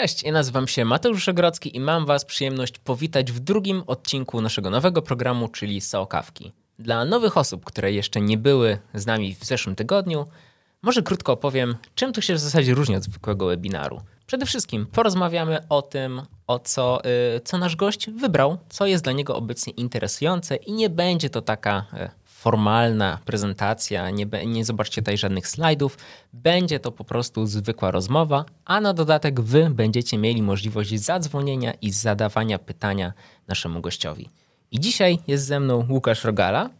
Cześć, ja nazywam się Mateusz Szegrodzki i mam Was przyjemność powitać w drugim odcinku naszego nowego programu, czyli SEO Kawki. Dla nowych osób, które jeszcze nie były z nami w zeszłym tygodniu, może krótko opowiem, czym to się w zasadzie różni od zwykłego webinaru. Przede wszystkim porozmawiamy o tym, o co, y, co nasz gość wybrał, co jest dla niego obecnie interesujące i nie będzie to taka y, formalna prezentacja, nie, nie zobaczcie tutaj żadnych slajdów. Będzie to po prostu zwykła rozmowa, a na dodatek wy będziecie mieli możliwość zadzwonienia i zadawania pytania naszemu gościowi. I dzisiaj jest ze mną Łukasz Rogala.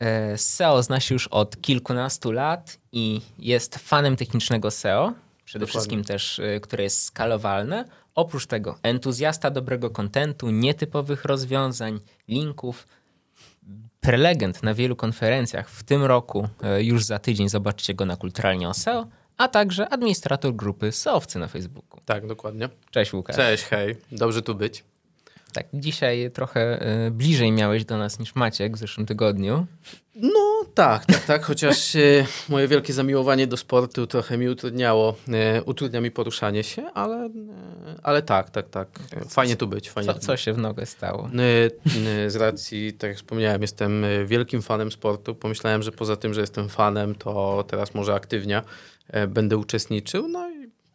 E, SEO zna się już od kilkunastu lat i jest fanem technicznego SEO, przede Dokładnie. wszystkim też, e, które jest skalowalne. Oprócz tego entuzjasta dobrego kontentu, nietypowych rozwiązań, linków, prelegent na wielu konferencjach w tym roku, e, już za tydzień zobaczycie go na Kulturalnie o SEO, a także administrator grupy SEOwcy na Facebooku. Tak, dokładnie. Cześć Łukasz. Cześć, hej. Dobrze tu być. Tak, dzisiaj trochę e, bliżej miałeś do nas niż Maciek w zeszłym tygodniu. No tak, tak, tak, chociaż e, moje wielkie zamiłowanie do sportu trochę mi utrudniało, e, utrudnia mi poruszanie się, ale, ale tak, tak, tak, fajnie tu być. Fajnie co, co się w nogę stało? Z racji, tak jak wspomniałem, jestem wielkim fanem sportu, pomyślałem, że poza tym, że jestem fanem, to teraz może aktywnie będę uczestniczył, no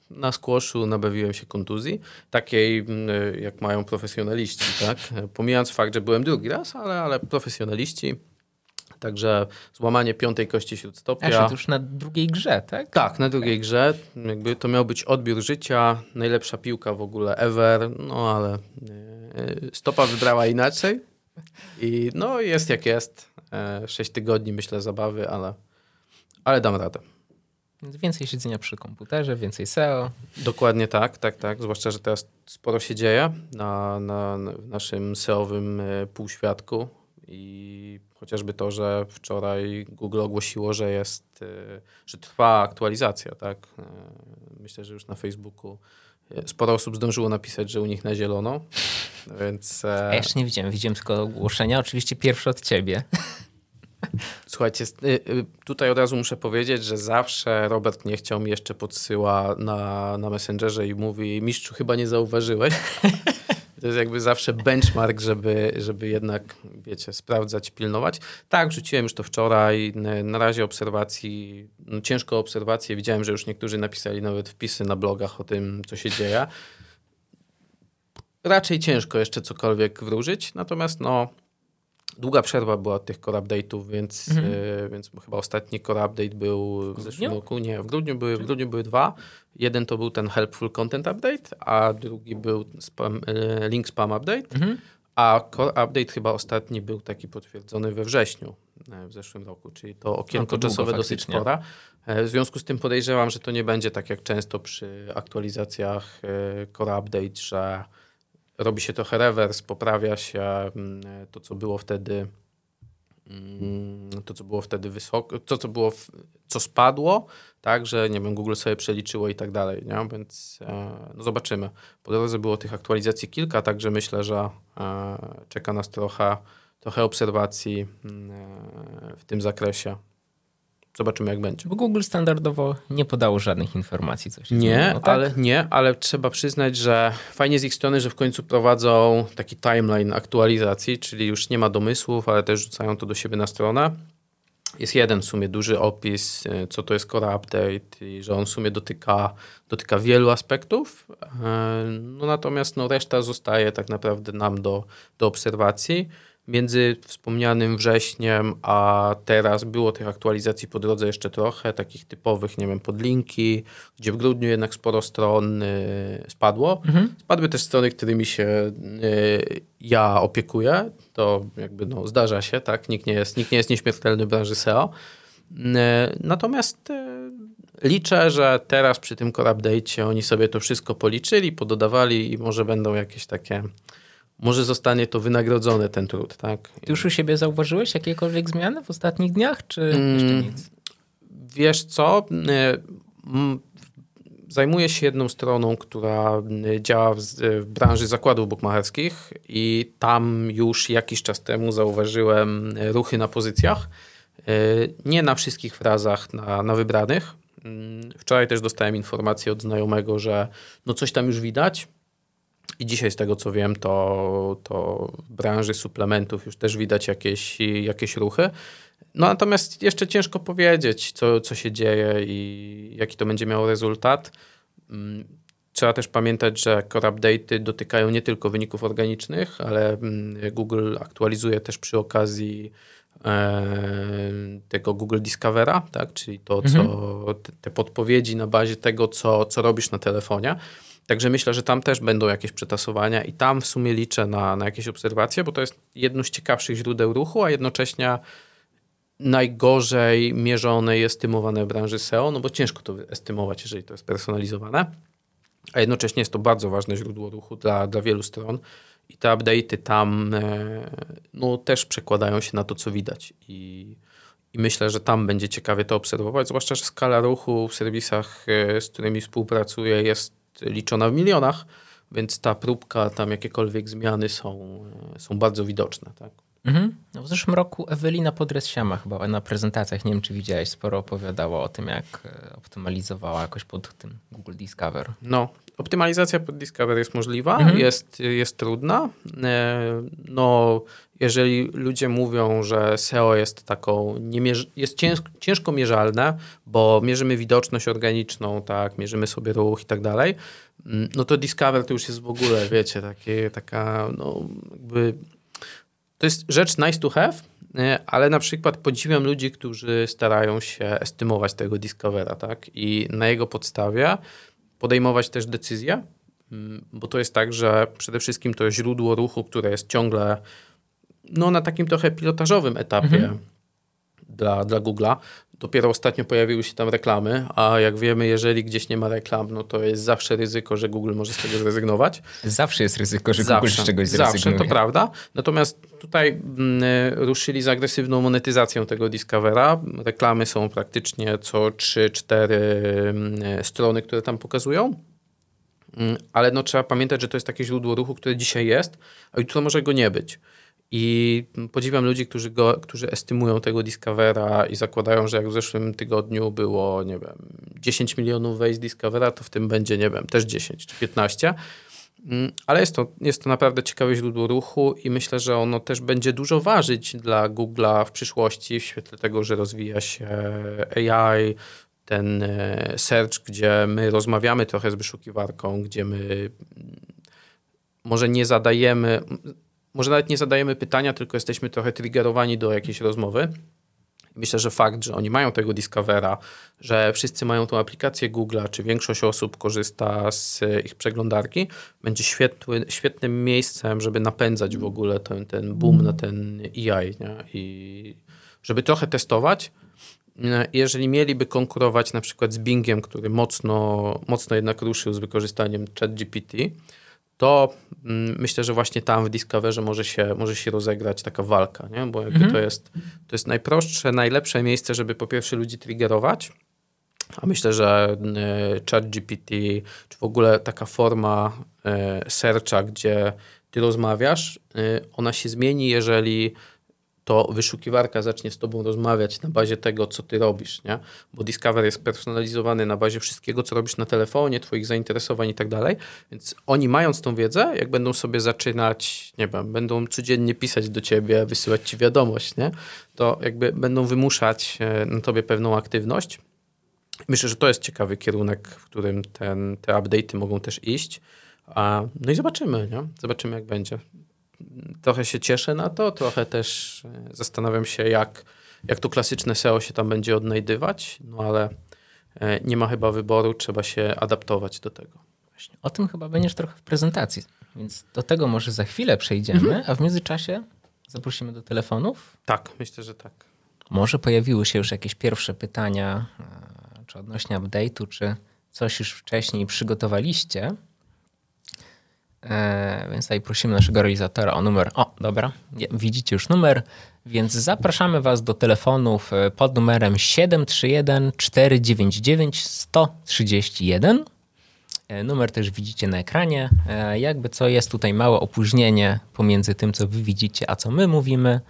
na squashu nabawiłem się kontuzji, takiej mm, jak mają profesjonaliści, tak? Pomijając fakt, że byłem drugi raz, ale, ale profesjonaliści. Także złamanie piątej kości śródstopia. A już na drugiej grze, tak? Tak, na drugiej grze. Jakby to miał być odbiór życia, najlepsza piłka w ogóle ever, no ale e, stopa wybrała inaczej. I no jest jak jest. E, sześć tygodni myślę zabawy, ale, ale dam radę. Więcej siedzenia przy komputerze, więcej SEO. Dokładnie tak, tak, tak. Zwłaszcza, że teraz sporo się dzieje na, na, w naszym SEO-owym e, półświadku i chociażby to, że wczoraj Google ogłosiło, że jest, e, że trwa aktualizacja, tak. E, myślę, że już na Facebooku sporo osób zdążyło napisać, że u nich na zielono, więc... Ja jeszcze nie widziałem, widziałem tylko ogłoszenia, oczywiście pierwsze od ciebie. Słuchajcie, y, y, tutaj od razu muszę powiedzieć, że zawsze Robert nie chciał mi jeszcze podsyła na, na Messengerze i mówi, mistrzu, chyba nie zauważyłeś. To jest jakby zawsze benchmark, żeby, żeby jednak, wiecie, sprawdzać, pilnować. Tak, rzuciłem już to wczoraj. Na razie obserwacji, no ciężko obserwacje. Widziałem, że już niektórzy napisali nawet wpisy na blogach o tym, co się dzieje. Raczej ciężko jeszcze cokolwiek wróżyć, natomiast no, długa przerwa była od tych core update'ów, więc, mhm. y, więc chyba ostatni core update był w, w zeszłym roku. Nie, w grudniu, były, w grudniu były dwa. Jeden to był ten helpful content update, a drugi był spam, y, link spam update. Mhm. A core update chyba ostatni był taki potwierdzony we wrześniu e, w zeszłym roku, czyli to okienko no to czasowe dosyć spora. W związku z tym podejrzewam, że to nie będzie tak jak często przy aktualizacjach core update, że robi się trochę rewers, poprawia się mm, to, co było wtedy mm, to, co było wtedy wysoko, to, co było, co spadło, tak, że nie wiem, Google sobie przeliczyło i tak dalej, nie? więc e, no zobaczymy. Po drodze było tych aktualizacji kilka, także myślę, że e, czeka nas trochę, trochę obserwacji mm, e, w tym zakresie. Zobaczymy, jak będzie. Bo Google standardowo nie podało żadnych informacji. Co się nie, zmieniło, tak? ale, nie, ale trzeba przyznać, że fajnie z ich strony, że w końcu prowadzą taki timeline aktualizacji, czyli już nie ma domysłów, ale też rzucają to do siebie na stronę. Jest jeden w sumie duży opis, e, co to jest Core Update i że on w sumie dotyka, dotyka wielu aspektów. E, no natomiast no, reszta zostaje tak naprawdę nam do, do obserwacji między wspomnianym wrześniem a teraz było tych aktualizacji po drodze jeszcze trochę, takich typowych, nie wiem, podlinki, gdzie w grudniu jednak sporo stron y, spadło. Mhm. Spadły też strony, którymi się y, ja opiekuję. To jakby no, zdarza się, tak? Nikt nie jest, nikt nie jest nieśmiertelny w branży SEO. Y, natomiast liczę, że teraz przy tym core update oni sobie to wszystko policzyli, pododawali i może będą jakieś takie może zostanie to wynagrodzone, ten trud, tak? Ty już u siebie zauważyłeś jakiekolwiek zmiany w ostatnich dniach, czy mm, jeszcze nic? Wiesz co? E, zajmuję się jedną stroną, która działa w, w branży zakładów bukmacherskich i tam już jakiś czas temu zauważyłem ruchy na pozycjach. E, nie na wszystkich frazach, na, na wybranych. Mm, wczoraj też dostałem informację od znajomego, że no coś tam już widać. I dzisiaj z tego co wiem, to, to w branży suplementów już też widać jakieś, jakieś ruchy. No natomiast jeszcze ciężko powiedzieć, co, co się dzieje i jaki to będzie miało rezultat. Mm, trzeba też pamiętać, że core update'y dotykają nie tylko wyników organicznych, ale mm, Google aktualizuje też przy okazji e, tego Google Discovera, tak? czyli to, mhm. co, te podpowiedzi na bazie tego, co, co robisz na telefonie. Także myślę, że tam też będą jakieś przetasowania i tam w sumie liczę na, na jakieś obserwacje, bo to jest jedno z ciekawszych źródeł ruchu, a jednocześnie najgorzej mierzone i estymowane w branży SEO, no bo ciężko to estymować, jeżeli to jest personalizowane, a jednocześnie jest to bardzo ważne źródło ruchu dla, dla wielu stron i te update'y tam e, no, też przekładają się na to, co widać. I, i myślę, że tam będzie ciekawie to obserwować, zwłaszcza, że skala ruchu w serwisach, e, z którymi współpracuję jest liczona w milionach, więc ta próbka, tam jakiekolwiek zmiany są, e, są bardzo widoczne. Tak? Mhm. No w zeszłym roku Ewelina Podres-Siama chyba na prezentacjach, nie wiem czy widziałeś, sporo opowiadała o tym, jak e, optymalizowała jakoś pod tym Google Discover. No, optymalizacja pod Discover jest możliwa, mhm. jest, jest trudna. E, no, jeżeli ludzie mówią, że SEO jest taką, jest ciężko, mierzalne, bo mierzymy widoczność organiczną, tak, mierzymy sobie ruch i tak dalej, mm, no to Discover to już jest w ogóle, wiecie, takie, taka, no, jakby to jest rzecz nice to have, ale na przykład podziwiam ludzi, którzy starają się estymować tego Discovera, tak? I na jego podstawie podejmować też decyzje, mm, bo to jest tak, że przede wszystkim to źródło ruchu, które jest ciągle no, na takim trochę pilotażowym etapie mhm. dla, dla Google'a, Dopiero ostatnio pojawiły się tam reklamy, a jak wiemy, jeżeli gdzieś nie ma reklam, no to jest zawsze ryzyko, że Google może z tego zrezygnować. Zawsze jest ryzyko, że zawsze, Google z czegoś zrezygnuje. Zawsze, to prawda. Natomiast tutaj mm, ruszyli z agresywną monetyzacją tego Discovera. Reklamy są praktycznie co 3-4 mm, strony, które tam pokazują. Mm, ale no, trzeba pamiętać, że to jest takie źródło ruchu, które dzisiaj jest, a jutro może go nie być. I podziwiam ludzi, którzy, go, którzy estymują tego Discovera i zakładają, że jak w zeszłym tygodniu było, nie wiem, 10 milionów wejść Discovera, to w tym będzie, nie wiem, też 10 czy 15. Mm, ale jest to, jest to naprawdę ciekawe źródło ruchu i myślę, że ono też będzie dużo ważyć dla Google'a w przyszłości w świetle tego, że rozwija się AI, ten e, search, gdzie my rozmawiamy trochę z wyszukiwarką, gdzie my może nie zadajemy, może nawet nie zadajemy pytania, tylko jesteśmy trochę triggerowani do jakiejś rozmowy. Myślę, że fakt, że oni mają tego Discovera, że wszyscy mają tą aplikację Google'a, czy większość osób korzysta z ich przeglądarki, będzie świetły, świetnym miejscem, żeby napędzać w ogóle ten, ten boom na ten AI nie? i żeby trochę testować. Jeżeli mieliby konkurować na przykład z Bingiem, który mocno, mocno jednak ruszył z wykorzystaniem ChatGPT, to mm, myślę, że właśnie tam w Discoverze może się, może się rozegrać taka walka, nie? bo mhm. to, jest, to jest najprostsze, najlepsze miejsce, żeby po pierwsze ludzi triggerować, a myślę, że y, ChatGPT, czy w ogóle taka forma y, searcha, gdzie ty rozmawiasz, y, ona się zmieni, jeżeli to wyszukiwarka zacznie z tobą rozmawiać na bazie tego, co ty robisz, nie? Bo Discover jest personalizowany na bazie wszystkiego, co robisz na telefonie, twoich zainteresowań i tak dalej. Więc oni mając tą wiedzę, jak będą sobie zaczynać, nie wiem, będą codziennie pisać do ciebie, wysyłać ci wiadomość, nie? To jakby będą wymuszać e, na tobie pewną aktywność. Myślę, że to jest ciekawy kierunek, w którym ten, te update'y mogą też iść. No i zobaczymy, nie? Zobaczymy, jak będzie trochę się cieszę na to, trochę też e, zastanawiam się, jak, jak to klasyczne SEO się tam będzie odnajdywać, no ale e, nie ma chyba wyboru, trzeba się adaptować do tego. Właśnie. O tym chyba będziesz trochę w prezentacji, więc do tego może za chwilę przejdziemy, mhm. a w międzyczasie zaprosimy do telefonów. Tak, myślę, że tak. Może pojawiły się już jakieś pierwsze pytania, e, czy odnośnie update'u, czy coś już wcześniej przygotowaliście. E, więc tutaj prosimy naszego realizatora o numer. O, dobra, widzicie już numer, więc zapraszamy Was do telefonów e, pod numerem 731 499 131. Numer też widzicie na ekranie. E, jakby co jest tutaj małe opóźnienie pomiędzy tym, co Wy widzicie, a co my mówimy.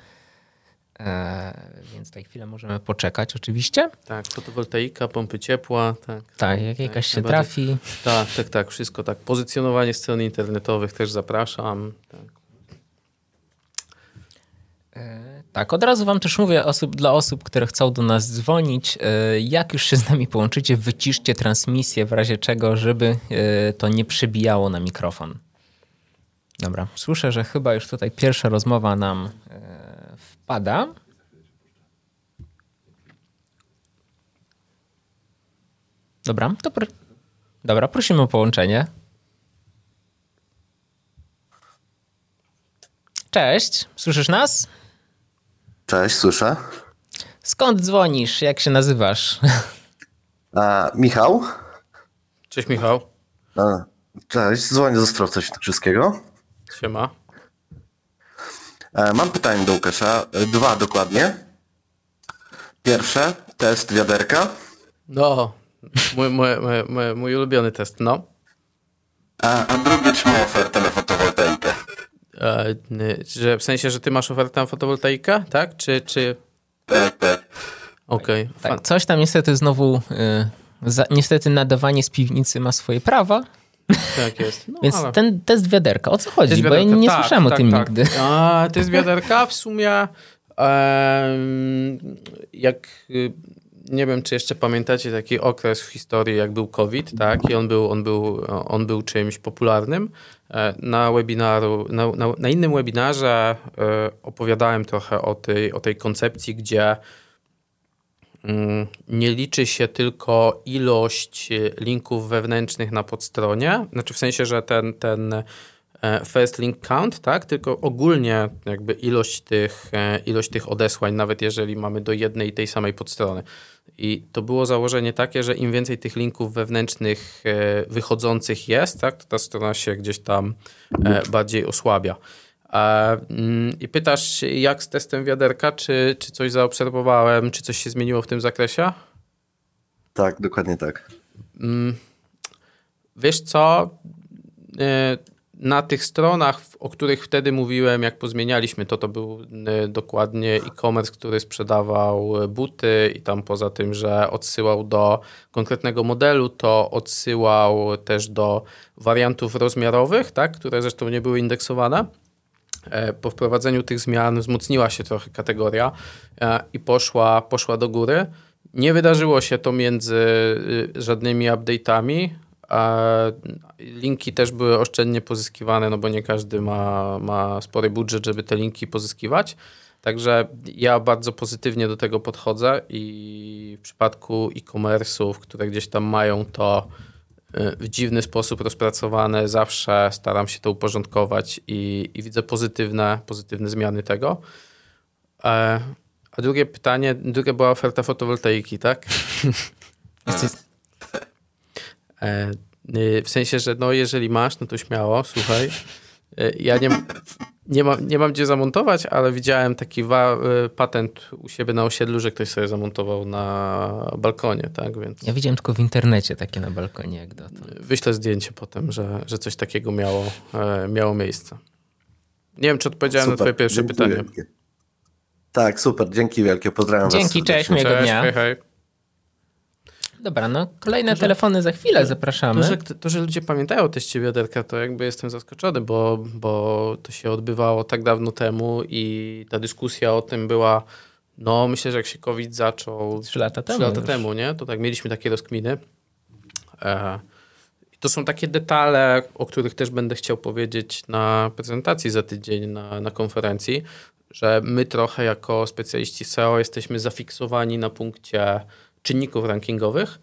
E, więc tutaj chwilę możemy poczekać oczywiście. Tak, fotowoltaika, pompy ciepła. Tak, tak jak jakaś tak, się trafi. Tak, tak, tak, wszystko tak. Pozycjonowanie stron internetowych też zapraszam. Tak. E, tak, od razu wam też mówię osób, dla osób, które chcą do nas dzwonić, e, jak już się z nami połączycie, wyciszcie transmisję w razie czego, żeby to nie przebijało na mikrofon. Dobra, słyszę, że chyba już tutaj pierwsza rozmowa nam wpada. Dobra, to pr Dobra, prosimy o połączenie. Cześć, słyszysz nas? Cześć, słyszę. Skąd dzwonisz? Jak się nazywasz? A, Michał. Cześć Michał. A, cześć, dzwonię ze Strowca Świętokrzyskiego. Siema. E, mam pytanie do Łukasza, e, dwa dokładnie. Pierwsze, test wiaderka. No, mój, mój, mój, mój ulubiony test, no. A, a drugie, czy ma ofertę na fotowoltaikę? E, że w sensie, że ty masz ofertę na fotowoltaikę, tak? Czy... czy... Tak, tak. Okej. Okay, tak, coś tam niestety znowu... Y, za, niestety nadawanie z piwnicy ma swoje prawa. Tak jest. No, Więc ale... ten test wiaderka, o co chodzi? Bo ja nie tak, słyszałem tak, o tym tak. nigdy. A, test wiaderka w sumie jak y, nie wiem, czy jeszcze pamiętacie taki okres w historii, jak był COVID, tak? I on był, on był, on był czymś popularnym. E, na webinaru, na, na, na innym webinarze e, opowiadałem trochę o tej, o tej koncepcji, gdzie nie liczy się tylko ilość linków wewnętrznych na podstronie, znaczy w sensie, że ten, ten e, first link count, tak? tylko ogólnie jakby ilość tych, ilość tych odesłań, nawet jeżeli mamy do jednej i tej samej podstrony. I to było założenie takie, że im więcej tych linków wewnętrznych e, wychodzących jest, tak, to ta strona się gdzieś tam e, bardziej osłabia. Mm, I pytasz, jak z testem wiaderka, czy, czy coś zaobserwowałem, czy coś się zmieniło w tym zakresie? Tak, dokładnie tak. Mm, wiesz co? E, na tych stronach, o których wtedy mówiłem, jak pozmienialiśmy, to to był y, dokładnie e-commerce, który sprzedawał buty i tam poza tym, że odsyłał do konkretnego modelu, to odsyłał też do wariantów rozmiarowych, tak, które zresztą nie były indeksowane. E, po wprowadzeniu tych zmian wzmocniła się trochę kategoria e, i poszła, poszła do góry. Nie wydarzyło się to między y, żadnymi update'ami, linki też były oszczędnie pozyskiwane, no bo nie każdy ma, ma spory budżet, żeby te linki pozyskiwać. Także ja bardzo pozytywnie do tego podchodzę i w przypadku e-commerce'ów, które gdzieś tam mają to w dziwny sposób rozpracowane, zawsze staram się to uporządkować i, i widzę pozytywne, pozytywne zmiany tego. E, a drugie pytanie, druga była oferta fotowoltaiki, tak? E, y, w sensie, że no jeżeli masz, no to śmiało, słuchaj. E, ja nie, nie, mam, nie mam gdzie zamontować, ale widziałem taki wa- y, patent u siebie na osiedlu, że ktoś sobie zamontował na balkonie, tak? Więc... Ja widziałem tylko w internecie takie na balkonie. Jak dotąd. Wyślę zdjęcie potem, że, że coś takiego miało, e, miało miejsce. Nie wiem, czy odpowiedziałem super, na twoje pierwsze dzięki pytanie. Wielkie. Tak, super, dzięki wielkie, pozdrawiam Dzięki, was cześć, miłego dnia. Hej, hej. Dobra, no kolejne to, telefony za chwilę zapraszamy. To że, to, że ludzie pamiętają o teście wiaderka, to jakby jestem zaskoczony, bo, bo to się odbywało tak dawno temu i ta dyskusja o tym była, no myślę, że jak się COVID zaczął... Trzy lata temu. Trzy lata temu, nie? To tak mieliśmy takie rozkminy. E, to są takie detale, o których też będę chciał powiedzieć na prezentacji za tydzień na, na konferencji, że my trochę jako specjaliści SEO jesteśmy zafiksowani na punkcie czynników rankingowych,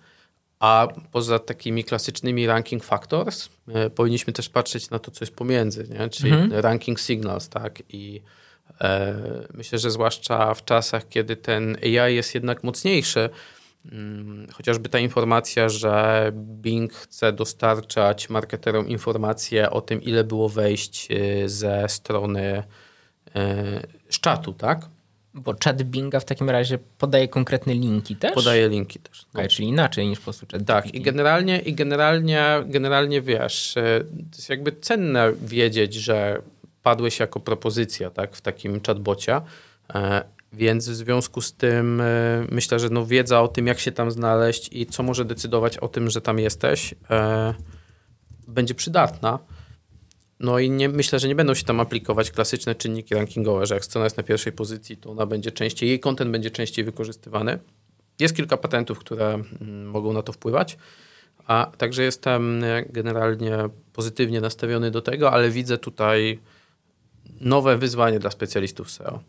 a poza takimi klasycznymi ranking factors e, powinniśmy też patrzeć na to, co jest pomiędzy, nie? czyli mhm. ranking signals, tak? I e, myślę, że zwłaszcza w czasach, kiedy ten AI jest jednak mocniejszy, mm, chociażby ta informacja, że Bing chce dostarczać marketerom informacje o tym, ile było wejść e, ze strony e, z czatu, tak? Bo chat Binga w takim razie podaje konkretne linki też? Podaje linki też. No. Czyli inaczej niż po prostu chat Tak, i generalnie, i generalnie, generalnie wiesz, e, to jest jakby cenne wiedzieć, że padłeś jako propozycja tak, w takim chatbocie. E, Więc w związku z tym e, myślę, że no wiedza o tym, jak się tam znaleźć i co może decydować o tym, że tam jesteś, będzie przydatna. No i nie, myślę, że nie będą się tam aplikować klasyczne czynniki rankingowe, że jak strona jest na pierwszej pozycji, to ona będzie częściej, jej kontent będzie częściej wykorzystywany. Jest kilka patentów, które mm, mogą na to wpływać, a także jestem e, generalnie pozytywnie nastawiony do tego, ale widzę tutaj nowe wyzwanie dla specjalistów SEO.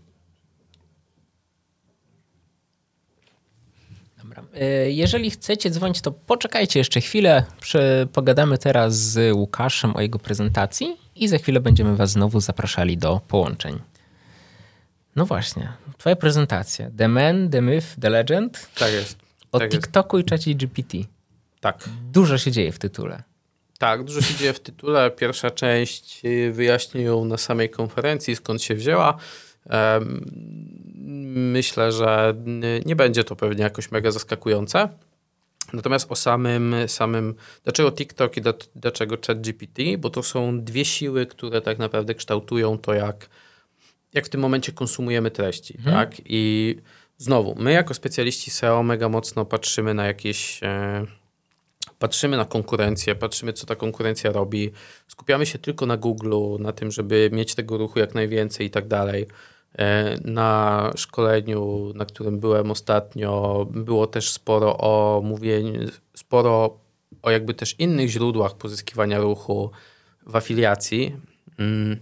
Dobra. E, jeżeli chcecie dzwonić, to poczekajcie jeszcze chwilę. Pogadamy teraz z Łukaszem o jego prezentacji i za chwilę będziemy Was znowu zapraszali do połączeń. No właśnie, Twoja prezentacja. The Man, The Myth, The Legend. Tak jest. O tak TikToku jest. i czacie GPT. Tak. Dużo się dzieje w tytule. Tak, dużo się dzieje w tytule. Pierwsza część wyjaśnię ją na samej konferencji, skąd się wzięła. Myślę, że nie będzie to pewnie jakoś mega zaskakujące. Natomiast o samym, samym dlaczego TikTok i dlaczego ChatGPT, bo to są dwie siły, które tak naprawdę kształtują to, jak, jak w tym momencie konsumujemy treści. Hmm. Tak? I znowu, my jako specjaliści SEO mega mocno patrzymy na jakieś... E, patrzymy na konkurencję, patrzymy, co ta konkurencja robi, skupiamy się tylko na Google, na tym, żeby mieć tego ruchu jak najwięcej i tak dalej. E, na szkoleniu, na którym byłem ostatnio, było też sporo o mówieniu, sporo o jakby też innych źródłach pozyskiwania ruchu w afiliacji. Mm.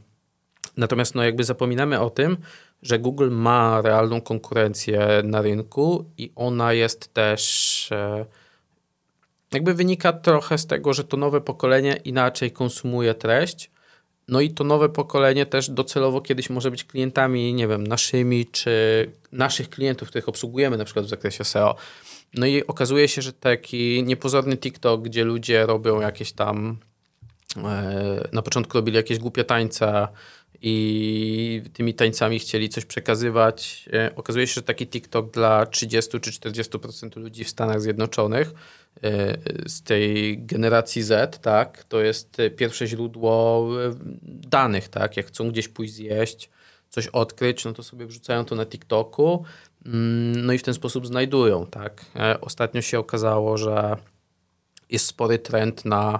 Natomiast no jakby zapominamy o tym, że Google ma realną konkurencję na rynku i ona jest też e, jakby wynika trochę z tego, że to nowe pokolenie inaczej konsumuje treść. No i to nowe pokolenie też docelowo kiedyś może być klientami, nie wiem, naszymi, czy naszych klientów, których obsługujemy na przykład w zakresie SEO. No i okazuje się, że taki niepozorny TikTok, gdzie ludzie robią jakieś tam, e, na początku robili jakieś głupie tańce, i tymi tańcami chcieli coś przekazywać. E, okazuje się, że taki TikTok dla 30 czy 40% ludzi w Stanach Zjednoczonych e, z tej generacji Z, tak, to jest pierwsze źródło e, danych, tak, jak chcą gdzieś pójść zjeść, coś odkryć, no to sobie wrzucają to na TikToku, mm, no i w ten sposób znajdują, tak. Ostatnio się okazało, że jest spory trend na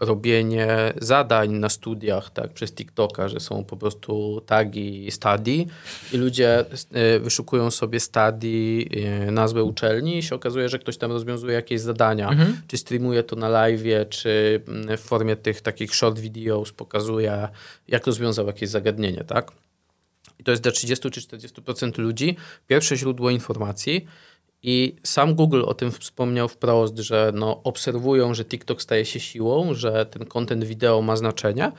robienie zadań na studiach tak, przez TikToka, że są po prostu tagi study i ludzie e, wyszukują sobie study, e, nazwę uczelni i się okazuje, że ktoś tam rozwiązuje jakieś zadania, mhm. czy streamuje to na live, czy mm, w formie tych takich short videos pokazuje, jak rozwiązał jakieś zagadnienie, tak? I to jest dla 30 czy 40% ludzi pierwsze źródło informacji, i sam Google o tym wspomniał wprost, że no, obserwują, że TikTok staje się siłą, że ten content wideo ma znaczenie.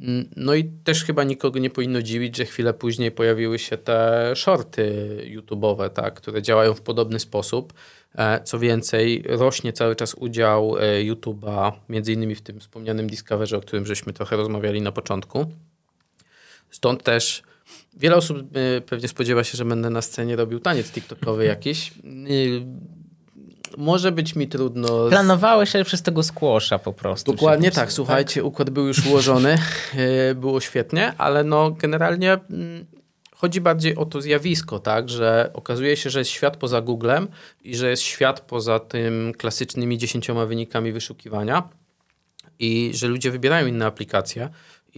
Mm, no i też chyba nikogo nie powinno dziwić, że chwilę później pojawiły się te shorty YouTube'owe, tak, które działają w podobny sposób. E, co więcej, rośnie cały czas udział e, YouTube'a, między innymi w tym wspomnianym Discoverze, o którym żeśmy trochę rozmawiali na początku. Stąd też Wiele osób y, pewnie spodziewa się, że będę na scenie robił taniec TikTokowy jakiś. Y, może być mi trudno. Planowałeś ale przez tego skłosza po prostu. Dokładnie tak, słuchajcie, układ był już ułożony, y, było świetnie, ale no generalnie mm, chodzi bardziej o to zjawisko, tak, że okazuje się, że jest świat poza Googlem i że jest świat poza tym klasycznymi dziesięcioma wynikami wyszukiwania i że ludzie wybierają inne aplikacje.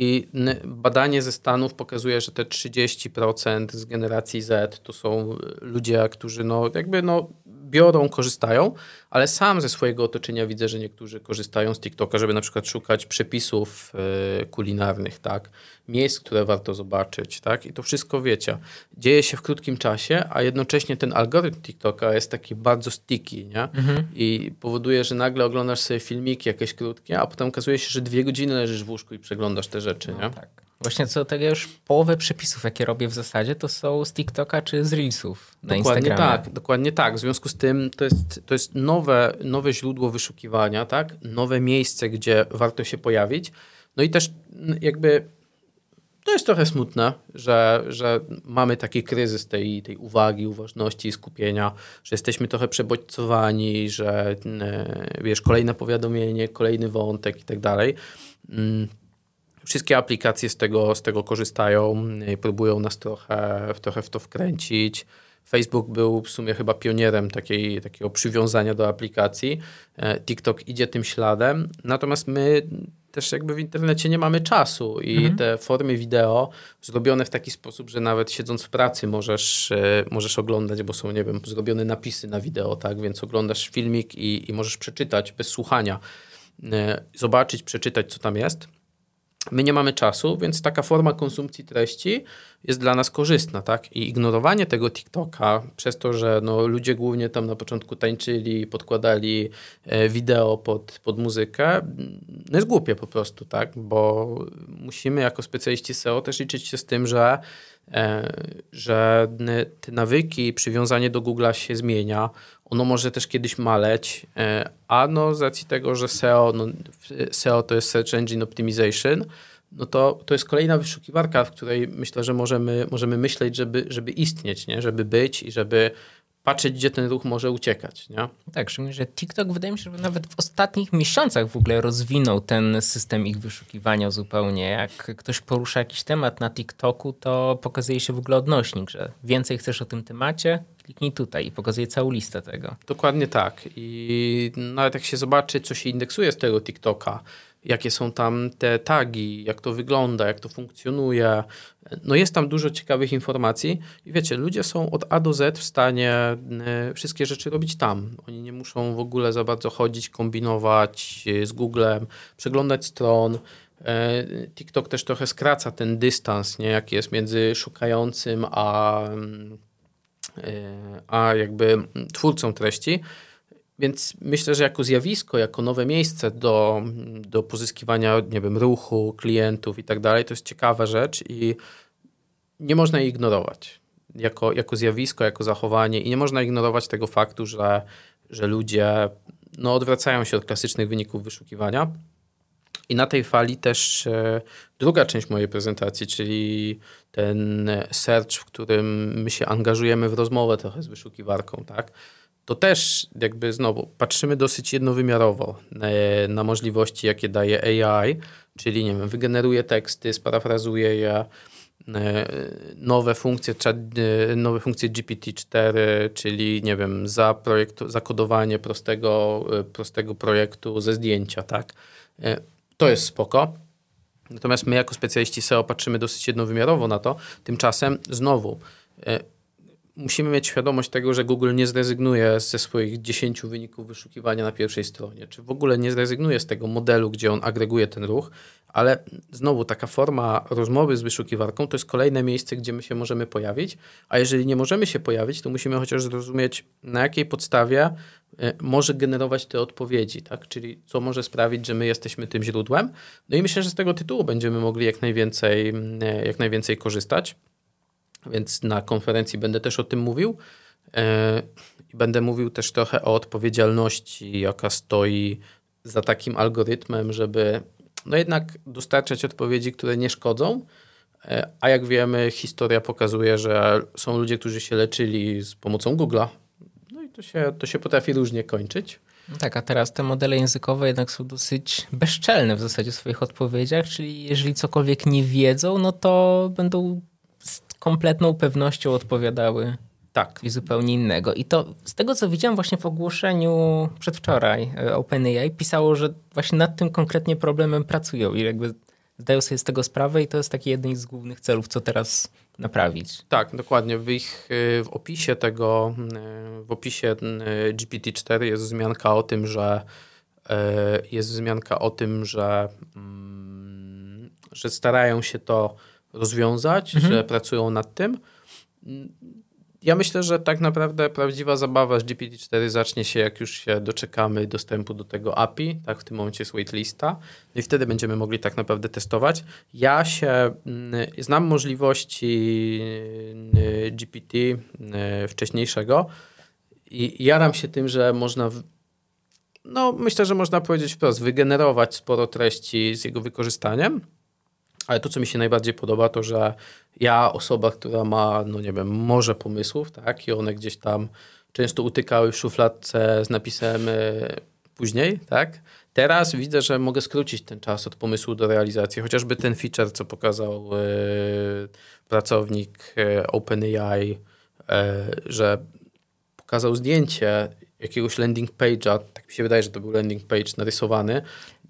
I badanie ze Stanów pokazuje, że te 30% z generacji Z to są ludzie, którzy no, jakby no, biorą, korzystają, ale sam ze swojego otoczenia widzę, że niektórzy korzystają z TikToka, żeby na przykład szukać przepisów e, kulinarnych, tak, miejsc, które warto zobaczyć, tak, i to wszystko wiecie, dzieje się w krótkim czasie, a jednocześnie ten algorytm TikToka jest taki bardzo sticky, nie, mhm. i powoduje, że nagle oglądasz sobie filmiki jakieś krótkie, a potem okazuje się, że dwie godziny leżysz w łóżku i przeglądasz te rzeczy, no, nie. Tak. Właśnie co tego już połowę przepisów, jakie robię w zasadzie, to są z TikToka czy z Reelsów na dokładnie Instagramie. tak, dokładnie tak. W związku z tym to jest, to jest nowe, nowe źródło wyszukiwania, tak? Nowe miejsce, gdzie warto się pojawić. No i też jakby to jest trochę smutne, że, że mamy taki kryzys tej, tej uwagi, uważności i skupienia, że jesteśmy trochę przebodźcowani, że wiesz, kolejne powiadomienie, kolejny wątek i tak dalej. Wszystkie aplikacje z tego, z tego korzystają, próbują nas trochę, trochę w to wkręcić. Facebook był w sumie chyba pionierem takiej, takiego przywiązania do aplikacji. E, TikTok idzie tym śladem, natomiast my też jakby w internecie nie mamy czasu i mhm. te formy wideo zrobione w taki sposób, że nawet siedząc w pracy możesz, e, możesz oglądać, bo są, nie wiem, zrobione napisy na wideo, tak, więc oglądasz filmik i, i możesz przeczytać bez słuchania, e, zobaczyć, przeczytać, co tam jest My nie mamy czasu, więc taka forma konsumpcji treści jest dla nas korzystna, tak? I ignorowanie tego TikToka przez to, że no, ludzie głównie tam na początku tańczyli, podkładali e, wideo pod, pod muzykę, no jest głupie po prostu, tak? Bo musimy jako specjaliści SEO też liczyć się z tym, że, e, że te nawyki, przywiązanie do Google'a się zmienia, ono może też kiedyś maleć, e, a no z racji tego, że SEO, no, SEO to jest Search Engine Optimization, no to, to jest kolejna wyszukiwarka, w której myślę, że możemy, możemy myśleć, żeby, żeby istnieć, nie? żeby być i żeby patrzeć, gdzie ten ruch może uciekać. Nie? Tak, szczególnie, że TikTok wydaje mi się, że nawet w ostatnich miesiącach w ogóle rozwinął ten system ich wyszukiwania zupełnie. Jak ktoś porusza jakiś temat na TikToku, to pokazuje się w ogóle odnośnik, że więcej chcesz o tym temacie, kliknij tutaj i pokazuje całą listę tego. Dokładnie tak. I nawet jak się zobaczy, co się indeksuje z tego TikToka, jakie są tam te tagi, jak to wygląda, jak to funkcjonuje. No jest tam dużo ciekawych informacji i wiecie, ludzie są od A do Z w stanie e, wszystkie rzeczy robić tam. Oni nie muszą w ogóle za bardzo chodzić, kombinować e, z Googlem, przeglądać stron. E, TikTok też trochę skraca ten dystans, nie, jaki jest między szukającym a, a jakby twórcą treści. Więc myślę, że jako zjawisko, jako nowe miejsce do, do pozyskiwania, nie wiem, ruchu, klientów i tak dalej, to jest ciekawa rzecz i nie można jej ignorować. Jako, jako zjawisko, jako zachowanie i nie można ignorować tego faktu, że, że ludzie no, odwracają się od klasycznych wyników wyszukiwania. I na tej fali też e, druga część mojej prezentacji, czyli ten search, w którym my się angażujemy w rozmowę trochę z wyszukiwarką, tak? To też jakby znowu patrzymy dosyć jednowymiarowo na, na możliwości, jakie daje AI, czyli nie wiem, wygeneruje teksty, sparafrazuje je, e, nowe funkcje, e, nowe funkcje GPT-4, czyli nie wiem, za projekt, zakodowanie prostego, e, prostego projektu ze zdjęcia, tak? To jest spoko. Natomiast my jako specjaliści SEO patrzymy dosyć jednowymiarowo na to. Tymczasem znowu musimy mieć świadomość tego, że Google nie zrezygnuje ze swoich 10 wyników wyszukiwania na pierwszej stronie, czy w ogóle nie zrezygnuje z tego modelu, gdzie on agreguje ten ruch, ale znowu taka forma rozmowy z wyszukiwarką to jest kolejne miejsce, gdzie my się możemy pojawić, a jeżeli nie możemy się pojawić, to musimy chociaż zrozumieć, na jakiej podstawie e, może generować te odpowiedzi, tak? czyli co może sprawić, że my jesteśmy tym źródłem. No i myślę, że z tego tytułu będziemy mogli jak najwięcej, e, jak najwięcej korzystać więc na konferencji będę też o tym mówił. E, będę mówił też trochę o odpowiedzialności, jaka stoi za takim algorytmem, żeby no jednak dostarczać odpowiedzi, które nie szkodzą. E, a jak wiemy, historia pokazuje, że są ludzie, którzy się leczyli z pomocą Google'a. No i to się, to się potrafi różnie kończyć. No tak, a teraz te modele językowe jednak są dosyć bezczelne w zasadzie w swoich odpowiedziach, czyli jeżeli cokolwiek nie wiedzą, no to będą kompletną pewnością odpowiadały tak. i zupełnie innego. I to z tego, co widziałem właśnie w ogłoszeniu przedwczoraj e, OpenAI, pisało, że właśnie nad tym konkretnie problemem pracują i jakby zdają sobie z tego sprawę i to jest taki jeden z głównych celów, co teraz naprawić. Tak, dokładnie. W ich e, w opisie tego, e, w opisie GPT-4 jest wzmianka o tym, że jest wzmianka o tym, że, mm, że starają się to rozwiązać, mhm. że pracują nad tym. Ja myślę, że tak naprawdę prawdziwa zabawa z GPT-4 zacznie się, jak już się doczekamy dostępu do tego API, tak w tym momencie jest waitlista i wtedy będziemy mogli tak naprawdę testować. Ja się mm, znam możliwości mm, GPT mm, wcześniejszego i jaram się tym, że można no myślę, że można powiedzieć wprost, wygenerować sporo treści z jego wykorzystaniem ale to, co mi się najbardziej podoba, to że ja, osoba, która ma, no nie wiem, morze pomysłów, tak, i one gdzieś tam często utykały w szufladce z napisem e, później, tak? Teraz widzę, że mogę skrócić ten czas od pomysłu do realizacji. Chociażby ten feature, co pokazał e, pracownik e, OpenAI, że pokazał zdjęcie jakiegoś landing page'a, tak mi się wydaje, że to był landing page narysowany.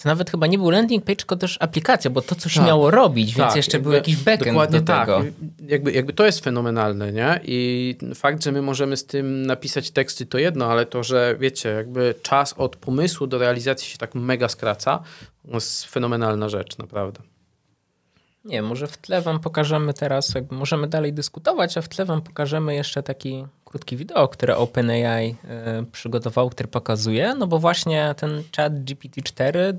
To nawet chyba nie był landing page, tylko też aplikacja, bo to coś tak, miało robić, więc tak, jeszcze jakby, był jakiś backend dokładnie do tak. tego. Jakby, jakby to jest fenomenalne, nie? I fakt, że my możemy z tym napisać teksty to jedno, ale to, że wiecie, jakby czas od pomysłu do realizacji się tak mega skraca, to jest fenomenalna rzecz, naprawdę. Nie, może w tle wam pokażemy teraz, możemy dalej dyskutować, a w tle wam pokażemy jeszcze taki krótki wideo, które OpenAI y, przygotował, który pokazuje, no bo właśnie ten chat GPT-4,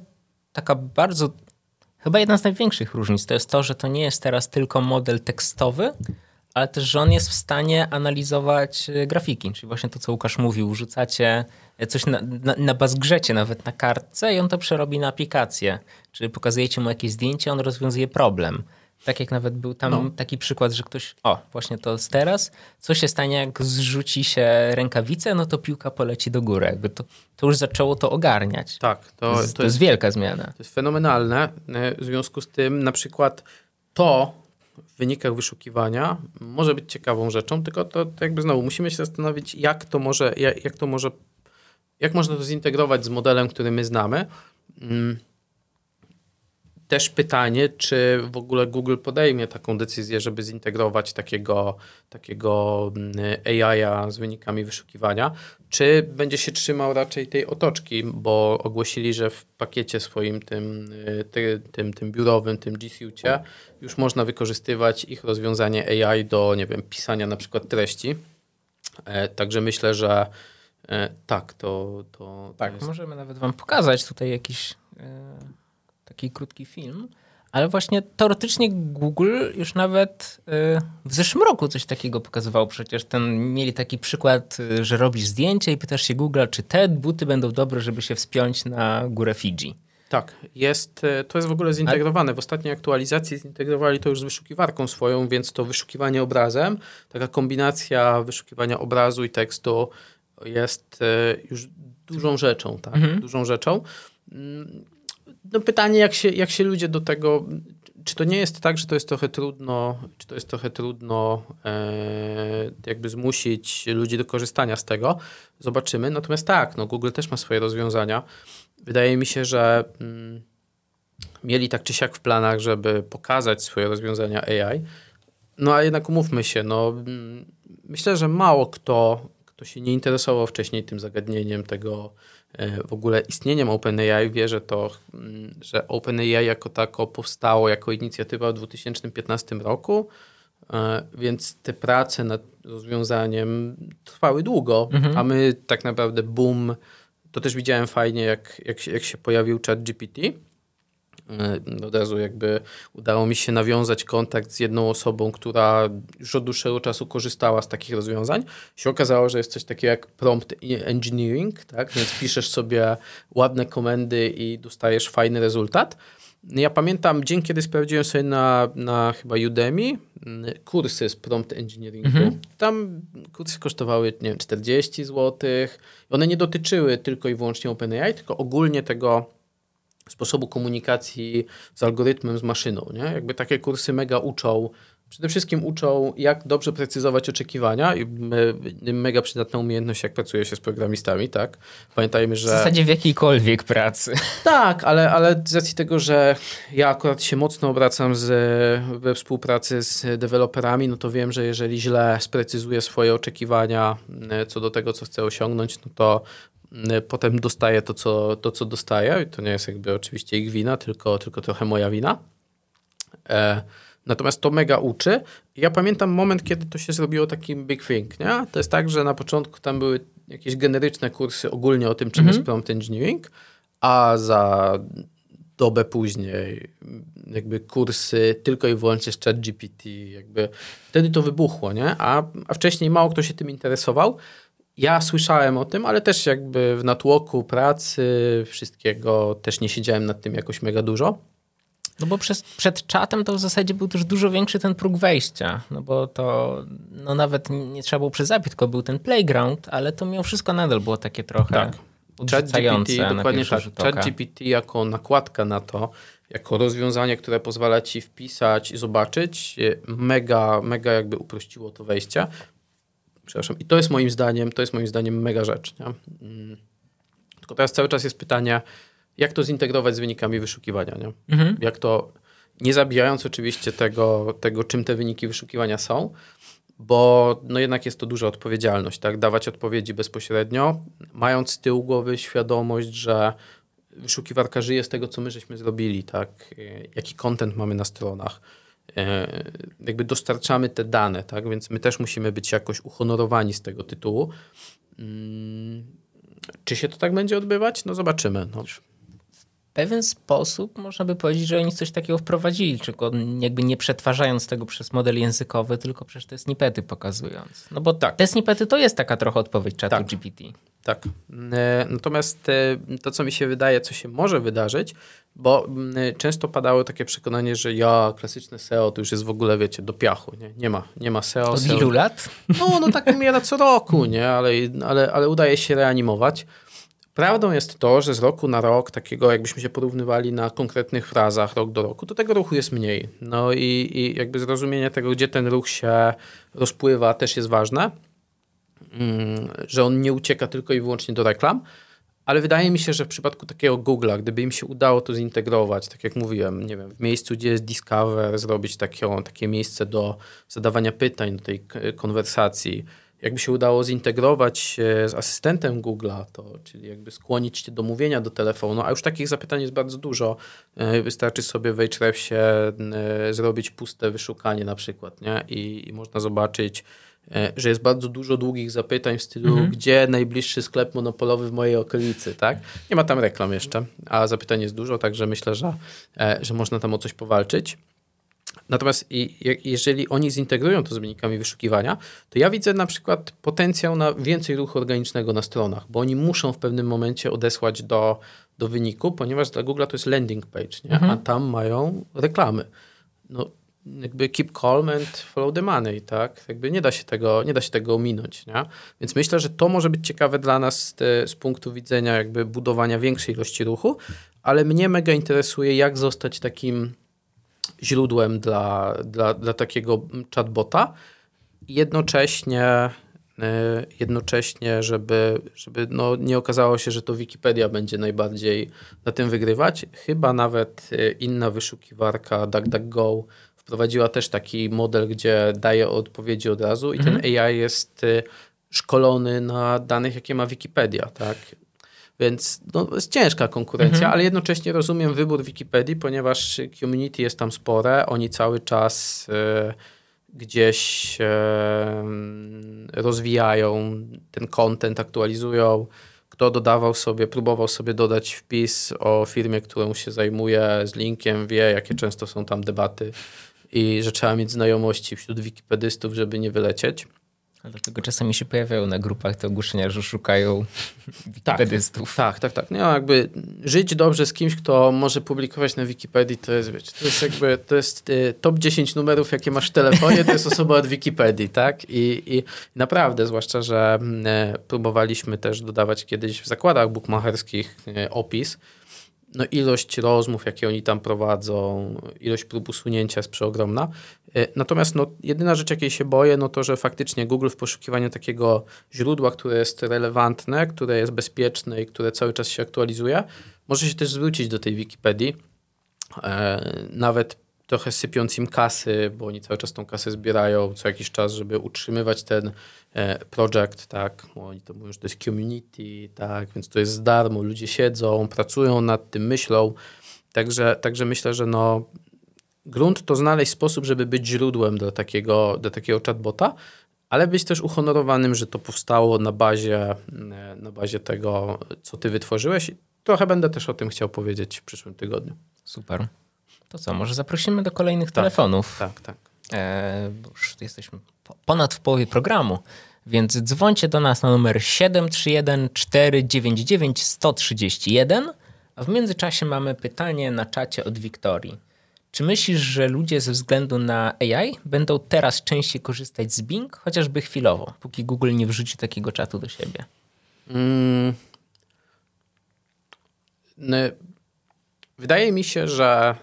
taka bardzo, chyba jedna z największych różnic, to jest to, że to nie jest teraz tylko model tekstowy, ale też, że on jest w stanie analizować e, grafiki, czyli właśnie to, co Łukasz mówił, rzucacie coś na, na, na bazgrzecie, nawet na kartce i on to przerobi na aplikację. Czyli pokazujecie mu jakieś zdjęcie, on rozwiązuje problem. Tak jak nawet był tam no. taki przykład, że ktoś, o, właśnie to jest teraz, co się stanie, jak zrzuci się rękawice, no to piłka poleci do góry. Jakby to, to już zaczęło to ogarniać. Tak. To, to, jest, to jest wielka zmiana. To jest fenomenalne. W związku z tym na przykład to w wynikach wyszukiwania może być ciekawą rzeczą, tylko to, to jakby znowu musimy się zastanowić, jak to może, jak, jak to może, jak można to zintegrować z modelem, który my znamy. Mm, też pytanie, czy w ogóle Google podejmie taką decyzję, żeby zintegrować takiego, takiego mm, AI z wynikami wyszukiwania, czy będzie się trzymał raczej tej otoczki, bo ogłosili, że w pakiecie swoim tym, ty, tym, tym biurowym, tym G Suite już można wykorzystywać ich rozwiązanie AI do, nie wiem, pisania na przykład treści. E, także myślę, że e, tak, to, to, tak. Jest... Możemy nawet wam pokazać tutaj jakiś e, taki krótki film, ale właśnie teoretycznie Google już nawet y, w zeszłym roku coś takiego pokazywało. Przecież ten, mieli taki przykład, y, że robisz zdjęcie i pytasz się Google, czy te buty będą dobre, żeby się wspiąć na górę Fidżi. Tak, jest, y, to jest w ogóle zintegrowane. W ostatniej aktualizacji zintegrowali to już z wyszukiwarką swoją, więc to wyszukiwanie obrazem, taka kombinacja wyszukiwania obrazu i tekstu jest już dużą rzeczą, tak? Mhm. Dużą rzeczą. No pytanie, jak się, jak się ludzie do tego. Czy to nie jest tak, że to jest trochę trudno, czy to jest trochę trudno e, jakby zmusić ludzi do korzystania z tego? Zobaczymy. Natomiast tak, no Google też ma swoje rozwiązania. Wydaje mi się, że mm, mieli tak czy siak w planach, żeby pokazać swoje rozwiązania AI. No a jednak umówmy się, no mm, myślę, że mało kto, kto się nie interesował wcześniej tym zagadnieniem tego, w ogóle istnieniem OpenAI wierzę to, mm, że OpenAI jako tako powstało jako inicjatywa w 2015 roku, e, więc te prace nad rozwiązaniem trwały długo, mhm. a my tak naprawdę boom, to też widziałem fajnie, jak, jak, się, jak się pojawił chat GPT, E, od razu jakby udało mi się nawiązać kontakt z jedną osobą, która już od dłuższego czasu korzystała z takich rozwiązań. Się okazało, że jest coś takiego jak prompt engineering, tak? więc piszesz sobie ładne komendy i dostajesz fajny rezultat. Ja pamiętam dzień, kiedy sprawdziłem sobie na, na chyba Udemy mm, kursy z prompt engineeringu. Mhm. Tam kursy kosztowały, nie wiem, 40 zł. One nie dotyczyły tylko i wyłącznie OpenAI, tylko ogólnie tego sposobu komunikacji z algorytmem, z maszyną. Nie? Jakby takie kursy mega uczą, przede wszystkim uczą, jak dobrze precyzować oczekiwania i mega przydatna umiejętność, jak pracuje się z programistami, tak? Pamiętajmy, że... W zasadzie w jakiejkolwiek pracy. Tak, ale, ale z racji tego, że ja akurat się mocno obracam z, we współpracy z deweloperami, no to wiem, że jeżeli źle sprecyzuję swoje oczekiwania e, co do tego, co chcę osiągnąć, no to potem dostaję to, co, to, co dostaję. I to nie jest jakby oczywiście ich wina, tylko, tylko trochę moja wina. E, natomiast to mega uczy. Ja pamiętam moment, kiedy to się zrobiło takim big thing. Nie? To jest tak, że na początku tam były jakieś generyczne kursy ogólnie o tym, czym mhm. jest prompt engineering, a za dobę później jakby kursy tylko i wyłącznie z ChatGPT, jakby wtedy to wybuchło, nie? A, a wcześniej mało kto się tym interesował ja słyszałem o tym, ale też jakby w natłoku pracy, wszystkiego też nie siedziałem nad tym jakoś mega dużo. No bo przez, przed czatem to w zasadzie był też dużo większy ten próg wejścia, no bo to no nawet nie trzeba było przez API, tylko był ten playground, ale to miał wszystko nadal było takie trochę... Tak. ChatGPT, dokładnie tak. ChatGPT jako nakładka na to, jako rozwiązanie, które pozwala ci wpisać i zobaczyć, mega, mega jakby uprościło to wejście. Przepraszam. I to jest moim zdaniem, to jest moim zdaniem mega rzecz. Nie? Mm. Tylko teraz cały czas jest pytanie, jak to zintegrować z wynikami wyszukiwania. Nie? Mhm. Jak to, nie zabijając oczywiście tego, tego, czym te wyniki wyszukiwania są, bo no jednak jest to duża odpowiedzialność, tak? Dawać odpowiedzi bezpośrednio, mając z tyłu głowy świadomość, że wyszukiwarka żyje z tego, co my żeśmy zrobili, tak? Jaki content mamy na stronach. E, jakby dostarczamy te dane, tak? Więc my też musimy być jakoś uhonorowani z tego tytułu. Mm, czy się to tak będzie odbywać? No zobaczymy. No pewien sposób można by powiedzieć, że oni coś takiego wprowadzili, tylko jakby nie przetwarzając tego przez model językowy, tylko przez te snippety pokazując. No bo tak. te snippety to jest taka trochę odpowiedź czatu tak. GPT. Tak. E, natomiast e, to, co mi się wydaje, co się może wydarzyć, bo e, często padało takie przekonanie, że ja, klasyczne SEO to już jest w ogóle, wiecie, do piachu. Nie, nie ma, nie ma SEO. Od ilu lat? No, no tak umiera co roku, nie? Ale, ale, ale udaje się reanimować. Prawdą jest to, że z roku na rok, takiego jakbyśmy się porównywali na konkretnych frazach rok do roku, to tego ruchu jest mniej. No i, i jakby zrozumienie tego, gdzie ten ruch się rozpływa, też jest ważne, mm, że on nie ucieka tylko i wyłącznie do reklam. Ale wydaje mi się, że w przypadku takiego Google'a, gdyby im się udało to zintegrować, tak jak mówiłem, nie wiem, w miejscu, gdzie jest Discover, zrobić takie, takie miejsce do zadawania pytań, do tej konwersacji, jakby się udało zintegrować z asystentem Google'a, to, czyli jakby skłonić cię do mówienia do telefonu, a już takich zapytań jest bardzo dużo. E, wystarczy sobie w Ahrefsie e, zrobić puste wyszukanie na przykład, nie? I, i można zobaczyć, e, że jest bardzo dużo długich zapytań w stylu, mhm. gdzie najbliższy sklep monopolowy w mojej okolicy, tak? Nie ma tam reklam jeszcze, a zapytań jest dużo, także myślę, że, że można tam o coś powalczyć. Natomiast jeżeli oni zintegrują to z wynikami wyszukiwania, to ja widzę na przykład potencjał na więcej ruchu organicznego na stronach, bo oni muszą w pewnym momencie odesłać do, do wyniku, ponieważ dla Google to jest landing page, nie? Mhm. a tam mają reklamy. No, jakby keep calm and follow the money, tak? Jakby nie da się tego, nie da się tego ominąć, nie? Więc myślę, że to może być ciekawe dla nas z, z punktu widzenia jakby budowania większej ilości ruchu, ale mnie mega interesuje, jak zostać takim źródłem dla, dla, dla takiego chatbota. Jednocześnie, e, jednocześnie żeby, żeby no nie okazało się, że to Wikipedia będzie najbardziej na tym wygrywać. Chyba nawet e, inna wyszukiwarka DuckDuckGo wprowadziła też taki model, gdzie daje odpowiedzi od razu i mhm. ten AI jest e, szkolony na danych, jakie ma Wikipedia, tak? Więc no, jest ciężka konkurencja, mhm. ale jednocześnie rozumiem wybór Wikipedii, ponieważ community jest tam spore. Oni cały czas y, gdzieś y, rozwijają ten content, aktualizują. Kto dodawał sobie, próbował sobie dodać wpis o firmie, którą się zajmuje z linkiem, wie, jakie często są tam debaty i że trzeba mieć znajomości wśród wikipedystów, żeby nie wylecieć. Dlatego czasami się pojawiają na grupach te ogłoszenia, że szukają wikipedystów. Tak, tak, tak. No, jakby żyć dobrze z kimś, kto może publikować na Wikipedii, to jest, wiecie, to jest jakby, to jest y, top 10 numerów, jakie masz w telefonie, to jest osoba od Wikipedii, tak? I, i naprawdę, zwłaszcza, że y, próbowaliśmy też dodawać kiedyś w zakładach bukmacherskich y, opis, no ilość rozmów, jakie oni tam prowadzą, ilość prób usunięcia jest przeogromna. E, natomiast no, jedyna rzecz, jakiej się boję, no to, że faktycznie Google w poszukiwaniu takiego źródła, które jest relevantne, które jest bezpieczne i które cały czas się aktualizuje, może się też zwrócić do tej Wikipedii. E, nawet trochę sypiąc im kasy, bo oni cały czas tą kasę zbierają co jakiś czas, żeby utrzymywać ten e, projekt, tak, oni to mówią, że to jest community, tak, więc to jest z darmo, ludzie siedzą, pracują nad tym, myślą, także, także myślę, że no grunt to znaleźć sposób, żeby być źródłem dla takiego, dla takiego chatbota, ale być też uhonorowanym, że to powstało na bazie, e, na bazie tego, co ty wytworzyłeś. Trochę będę też o tym chciał powiedzieć w przyszłym tygodniu. Super. To co, może zaprosimy do kolejnych tak, telefonów? Tak, tak. E, już jesteśmy ponad w połowie programu, więc dzwońcie do nas na numer 731 499 131, a w międzyczasie mamy pytanie na czacie od Wiktorii. Czy myślisz, że ludzie ze względu na AI będą teraz częściej korzystać z Bing, chociażby chwilowo, póki Google nie wrzuci takiego czatu do siebie? Mm, wydaje mi się, że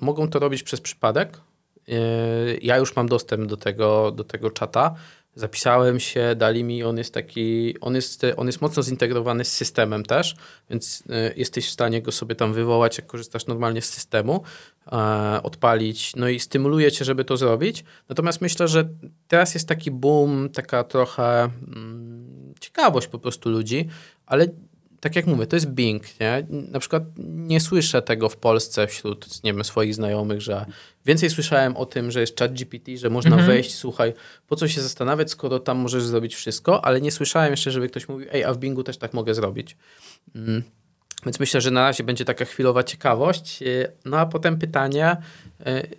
mogą to robić przez przypadek. Ja już mam dostęp do tego, do tego czata zapisałem się, dali mi, on jest taki, on jest, on jest mocno zintegrowany z systemem też, więc e, jesteś w stanie go sobie tam wywołać, jak korzystasz normalnie z systemu, e, odpalić, no i stymuluje cię, żeby to zrobić. Natomiast myślę, że teraz jest taki boom, taka trochę mm, ciekawość po prostu ludzi, ale tak jak mówię, to jest Bing, nie? Na przykład nie słyszę tego w Polsce wśród, nie wiem, swoich znajomych, że więcej słyszałem o tym, że jest chat GPT, że można mhm. wejść, słuchaj, po co się zastanawiać, skoro tam możesz zrobić wszystko, ale nie słyszałem jeszcze, żeby ktoś mówił, ej, a w Bingu też tak mogę zrobić. Mm. Więc myślę, że na razie będzie taka chwilowa ciekawość. Y, no a potem pytanie. Y,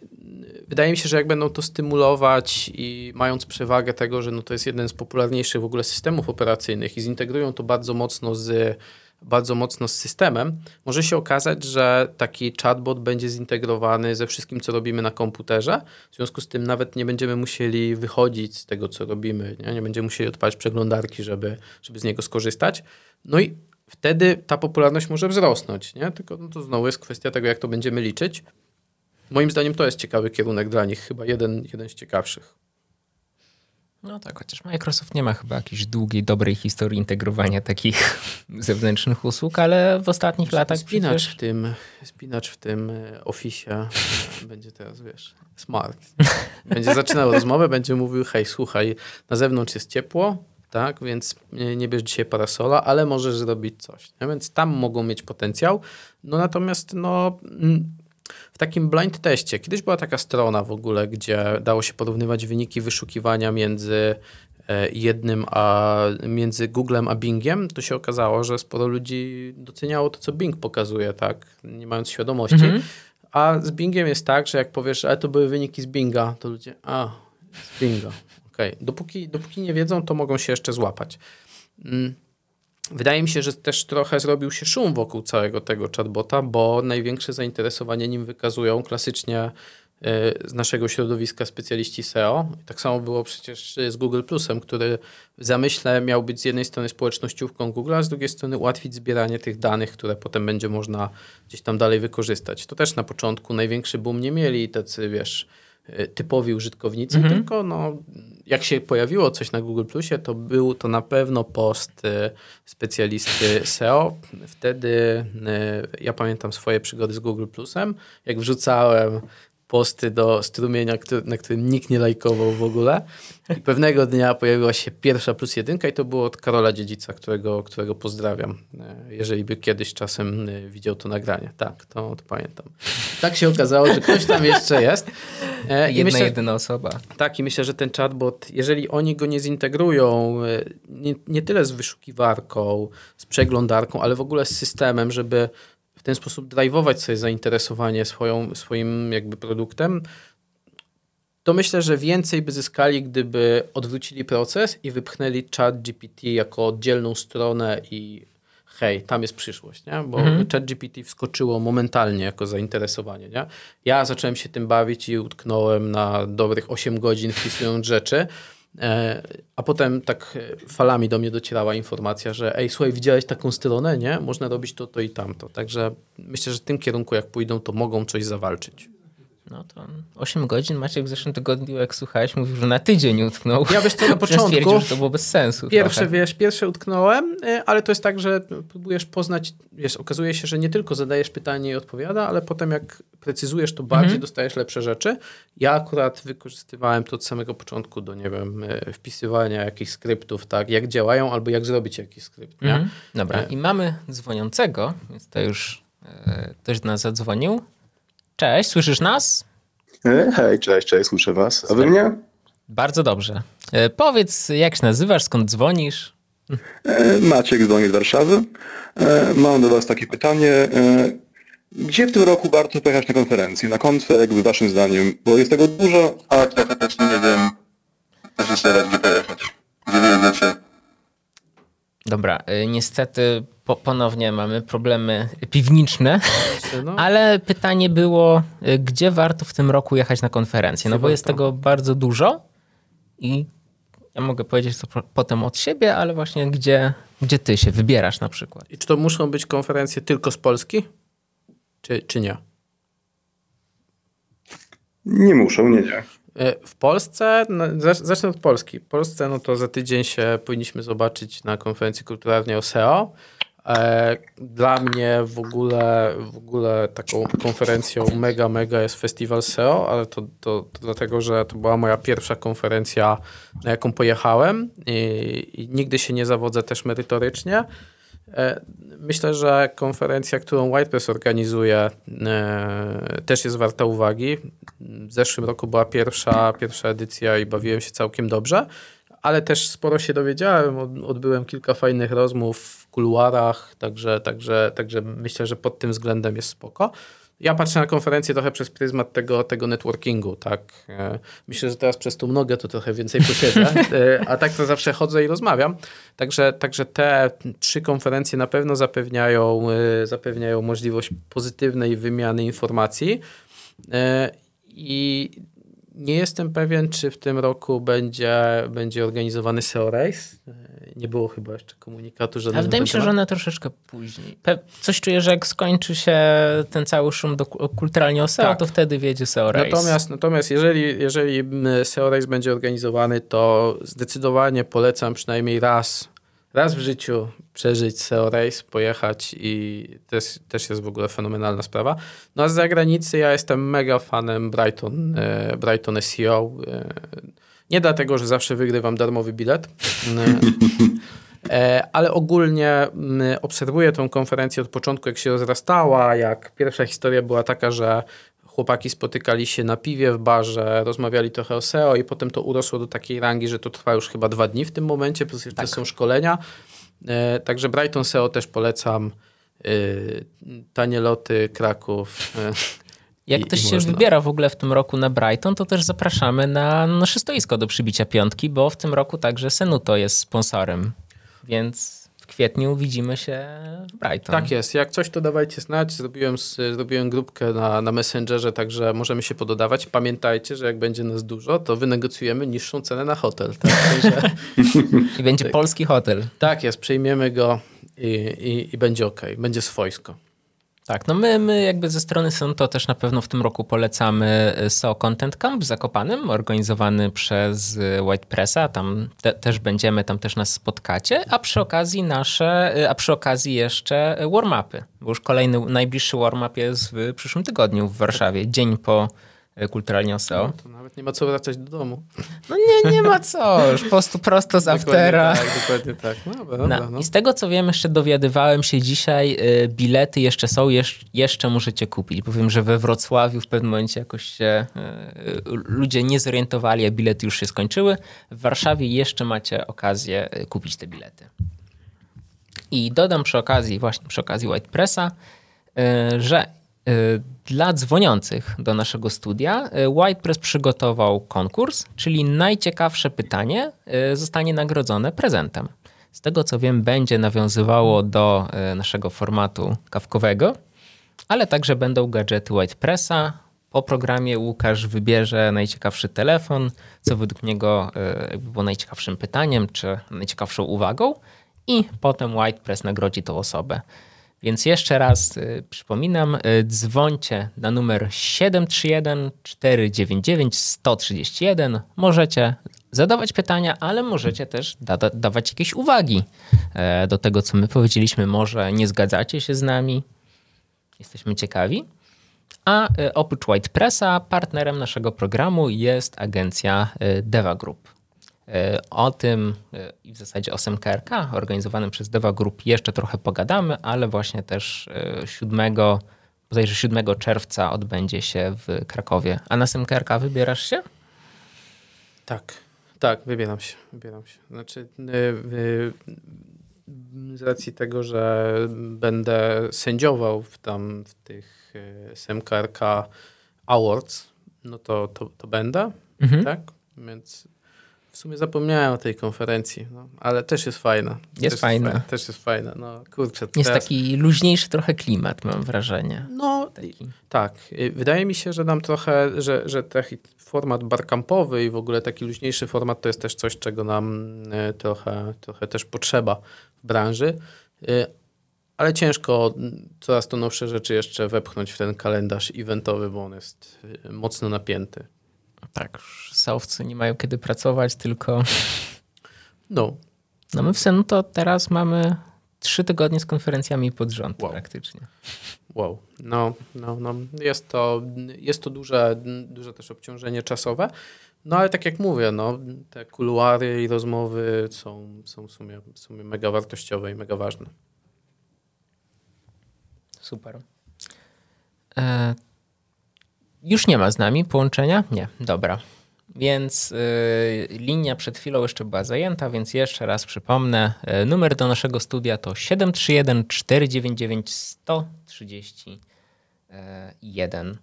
wydaje mi się, że jak będą to stymulować i mając przewagę tego, że no to jest jeden z popularniejszych w ogóle systemów operacyjnych i zintegrują to bardzo mocno z bardzo mocno z systemem, może się okazać, że taki chatbot będzie zintegrowany ze wszystkim, co robimy na komputerze. W związku z tym nawet nie będziemy musieli wychodzić z tego, co robimy. Nie, nie będziemy musieli odpalić przeglądarki, żeby, żeby z niego skorzystać. No i wtedy ta popularność może wzrosnąć. Nie? Tylko no to znowu jest kwestia tego, jak to będziemy liczyć. Moim zdaniem to jest ciekawy kierunek dla nich, chyba jeden, jeden z ciekawszych. No tak, chociaż Microsoft nie ma chyba jakiejś długiej, dobrej historii integrowania takich zewnętrznych usług, ale w ostatnich Może latach spinacz przecież... w tym, spinacz w tym e, Office będzie teraz, wiesz, smart. Będzie zaczynał rozmowę, będzie mówił, hej, słuchaj, na zewnątrz jest ciepło, tak, więc nie bierz dzisiaj parasola, ale możesz zrobić coś. Nie? Więc tam mogą mieć potencjał. No natomiast no w takim blind teście. Kiedyś była taka strona w ogóle, gdzie dało się porównywać wyniki wyszukiwania między e, jednym, a między Googlem a Bingiem, to się okazało, że sporo ludzi doceniało to, co Bing pokazuje, tak, nie mając świadomości. Mhm. A z Bingiem jest tak, że jak powiesz, ale to były wyniki z Binga, to ludzie, a, z Binga. Okay. Dopóki, dopóki nie wiedzą, to mogą się jeszcze złapać. Mm. Wydaje mi się, że też trochę zrobił się szum wokół całego tego chatbota, bo największe zainteresowanie nim wykazują klasycznie e, z naszego środowiska specjaliści SEO. Tak samo było przecież z Google Plusem, który w zamyśle miał być z jednej strony społecznościówką Google, a z drugiej strony ułatwić zbieranie tych danych, które potem będzie można gdzieś tam dalej wykorzystać. To też na początku największy boom nie mieli tacy, wiesz, typowi użytkownicy, mhm. tylko no, jak się pojawiło coś na Google Plusie, to był to na pewno post y, specjalisty SEO. Wtedy y, ja pamiętam swoje przygody z Google Plusem. Jak wrzucałem posty do strumienia, na którym nikt nie lajkował w ogóle. I pewnego dnia pojawiła się pierwsza plus jedynka i to było od Karola Dziedzica, którego, którego pozdrawiam. E, jeżeli by kiedyś czasem e, widział to nagranie. Tak, to, pamiętam. Tak się okazało, że ktoś tam jeszcze jest. E, Jedna, myślę, jedyna osoba. Tak, i myślę, że ten chatbot, jeżeli oni go nie zintegrują, nie, nie tyle z wyszukiwarką, z przeglądarką, ale w ogóle z systemem, żeby w ten sposób drive'ować sobie zainteresowanie swoją, swoim jakby produktem, to myślę, że więcej by zyskali, gdyby odwrócili proces i wypchnęli chat GPT jako oddzielną stronę i hej, tam jest przyszłość, nie? bo mhm. chat GPT wskoczyło momentalnie jako zainteresowanie. Nie? Ja zacząłem się tym bawić i utknąłem na dobrych 8 godzin wpisując rzeczy, a potem tak e, falami do mnie docierała informacja, że ej, słuchaj, widziałeś taką stronę, nie? Można robić to, to i tamto. Także myślę, że w tym kierunku jak pójdą, to mogą coś zawalczyć. No to 8 godzin Maciek w zeszłym tygodniu, jak słuchałeś, mówił, że na tydzień utknął. Ja wiesz co, na początku... że to było bez sensu. Pierwsze, trochę. wiesz, pierwsze utknąłem, e, ale to jest tak, że próbujesz poznać, wiesz, okazuje się, że nie tylko zadajesz pytanie i odpowiada, ale potem jak precyzujesz to bardziej, mhm. dostajesz lepsze rzeczy. Ja akurat wykorzystywałem to od samego początku do, nie wiem, e, wpisywania jakichś skryptów, tak, jak działają albo jak zrobić jakiś skrypt? Mhm. Dobra, e. i mamy dzwoniącego, więc to już ktoś do nas zadzwonił. Cześć, słyszysz nas? E, hej, cześć, cześć, słyszę was. A wy mnie? Bardzo dobrze. E, powiedz, jak się nazywasz, skąd dzwonisz? E, Maciek dzwoni z Warszawy. Mam do was takie pytanie. Gdzie w tym roku warto pojechać na konferencję? Na konfę, jakby waszym zdaniem? Bo jest tego dużo, a trochę też nie wiem, też jeszcze gdzie pojechać. Gdzie wy jedziecie? Dobra, y, niestety po, ponownie mamy problemy piwniczne, no. ale pytanie było, y, gdzie warto w tym roku jechać na konferencję? No bo jest tego bardzo dużo i Ja mogę powiedzieć to potem od siebie, ale właśnie gdzie, gdzie ty się wybierasz na przykład. I czy to muszą być konferencje tylko z Polski? Czy, czy nie? Nie muszą, nie, nie. E, w Polsce, no, zacznę od Polski. W Polsce no to za tydzień się powinniśmy zobaczyć na konferencji kulturalnej o SEO. E, dla mnie w ogóle, w ogóle taką konferencją mega, mega jest festiwal SEO, ale to, to, to dlatego, że to była moja pierwsza konferencja, na jaką pojechałem i, i nigdy się nie zawodzę też merytorycznie. E, myślę, że konferencja, którą WhitePress organizuje, e, też jest warta uwagi. W zeszłym roku była pierwsza, pierwsza edycja i bawiłem się całkiem dobrze, ale też sporo się dowiedziałem. Odbyłem kilka fajnych rozmów w kuluarach, także, także, także myślę, że pod tym względem jest spoko ja patrzę na konferencję trochę przez pryzmat tego, tego networkingu, tak. E, myślę, że teraz przez tą nogę to trochę więcej posiedzę, e, a tak to zawsze chodzę i rozmawiam. Także, także te trzy konferencje na pewno zapewniają, e, zapewniają możliwość pozytywnej wymiany informacji. I nie jestem pewien, czy w tym roku będzie, będzie organizowany SEO Race. Nie było chyba jeszcze komunikatu żadnego. A wydaje mi się, że one troszeczkę później. Coś czuję, że jak skończy się ten cały szum do, kulturalnie o SEO, tak. to wtedy wiedzie SEO Race. Natomiast, natomiast jeżeli, jeżeli SEO Race będzie organizowany, to zdecydowanie polecam przynajmniej raz raz w życiu przeżyć SEO Race, pojechać i też, też jest w ogóle fenomenalna sprawa. No a z zagranicy ja jestem mega fanem Brighton, e, Brighton SEO. E, nie dlatego, że zawsze wygrywam darmowy bilet, e, ale ogólnie obserwuję tą konferencję od początku, jak się rozrastała, jak pierwsza historia była taka, że chłopaki spotykali się na piwie w barze, rozmawiali trochę o SEO i potem to urosło do takiej rangi, że to trwa już chyba dwa dni w tym momencie, plus jeszcze tak. są szkolenia. E, także Brighton SEO też polecam. E, tanie loty, Kraków. Jak I, ktoś i się można. wybiera w ogóle w tym roku na Brighton, to też zapraszamy na nasze stoisko do przybicia piątki, bo w tym roku także Senuto jest sponsorem. Więc kwietniu widzimy się w Brighton. Tak jest. Jak coś, to dawajcie znać. Zrobiłem, zrobiłem grupkę na, na Messengerze, także możemy się pododawać. Pamiętajcie, że jak będzie nas dużo, to wynegocjujemy niższą cenę na hotel. Tak? Także, I będzie tak, polski hotel. Tak jest. Przejmiemy go i, i, i będzie ok. Będzie swojsko. Tak, no my, my jakby ze strony to też na pewno w tym roku polecamy y, SEO Content Camp w Zakopanym, organizowany przez y, White Pressa, tam te, też będziemy, tam też nas spotkacie, a przy okazji nasze, y, a przy okazji jeszcze warm-upy, bo już kolejny, najbliższy warm-up jest w przyszłym tygodniu w Warszawie, dzień po E, kulturalnie SEO. No, to nawet nie ma co wracać do domu. No nie, nie ma co. Już po prostu prosto z aftera. Tak, dokładnie tak. No, dobra, dobra, no. no. I z tego co wiem, jeszcze dowiadywałem się dzisiaj, y, bilety jeszcze są, jeszcze możecie kupić. Bo wiem, że we Wrocławiu w pewnym momencie jakoś się y, ludzie nie zorientowali, a bilety już się skończyły. W Warszawie jeszcze macie okazję kupić te bilety. I dodam przy okazji, właśnie przy okazji White Pressa, że dla dzwoniących do naszego studia y, WhitePress przygotował konkurs, czyli najciekawsze pytanie y, zostanie nagrodzone prezentem. Z tego co wiem, będzie nawiązywało do naszego formatu kawkowego, ale także będą gadżety WhitePressa. Po programie Łukasz wybierze najciekawszy telefon, co według niego było najciekawszym pytaniem czy najciekawszą uwagą, i potem WhitePress nagrodzi tą osobę. Więc jeszcze raz y, przypominam, y, dzwońcie na numer 731 499 131. Możecie zadawać pytania, ale możecie też da dawać jakieś uwagi e, do tego, co my powiedzieliśmy. Może nie zgadzacie się z nami. Jesteśmy ciekawi. A e, oprócz White Pressa partnerem naszego programu jest agencja e, Deva Group. E, o tym e, i w zasadzie o SMKRK organizowanym przez Deva Group jeszcze trochę pogadamy, ale właśnie też 7, bodajże 7 czerwca odbędzie się w Krakowie. A na SMKRK wybierasz się? Tak, tak, wybieram się. Wybieram się. Znaczy, z racji tego, że będę sędziował w tam w tych SMKRK Awards, no to, to, to będę, mhm. tak? Więc W sumie zapomniałem o tej konferencji, no, ale też jest fajna. Jest też fajna. Jest, też jest fajna. No, kurczę, jest teraz... taki luźniejszy trochę klimat, mam wrażenie. No, taki. tak. Wydaje mi się, że nam trochę, że, że taki format barkampowy i w ogóle taki luźniejszy format to jest też coś, czego nam e, trochę, trochę też potrzeba w branży. E, ale ciężko coraz to nowsze rzeczy jeszcze wepchnąć w ten kalendarz eventowy, bo on jest mocno napięty. Tak, sałowcy nie mają kiedy pracować, tylko. No. No my w Senu to teraz mamy trzy tygodnie z konferencjami pod rząd wow. praktycznie. Wow, no, no, no. Jest to, jest to duże, duże też obciążenie czasowe. No ale tak jak mówię, no, te kuluary i rozmowy są, są w, sumie, w sumie mega wartościowe i mega ważne. Super. E, już nie ma z nami połączenia? Nie, dobra. Więc y, linia przed chwilą jeszcze była zajęta, więc jeszcze raz przypomnę. Y, numer do naszego studia to 731 499 131.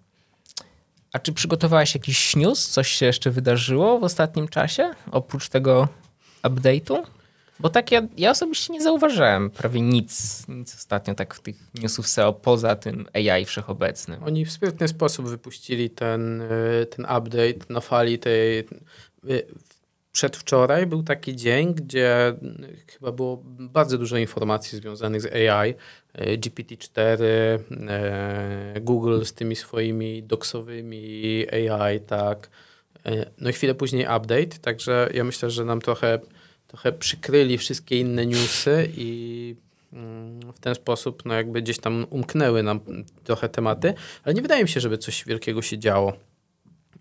A czy przygotowałeś jakiś news? Coś się jeszcze wydarzyło w ostatnim czasie? Oprócz tego update'u? Bo tak ja, ja osobiście nie zauważyłem prawie nic, nic ostatnio tak w tych newsów SEO poza tym AI wszechobecnym. Oni w sprytny sposób wypuścili ten, y, ten update na fali tej... Y, przedwczoraj był taki dzień, gdzie chyba było bardzo dużo informacji związanych z AI. Y, GPT-4, Google z tymi swoimi doksowymi AI, tak. No i chwilę później update, także ja myślę, że nam trochę trochę przykryli wszystkie inne newsy i mm, w ten sposób no jakby gdzieś tam umknęły nam trochę tematy, ale nie wydaje mi się, żeby coś wielkiego się działo.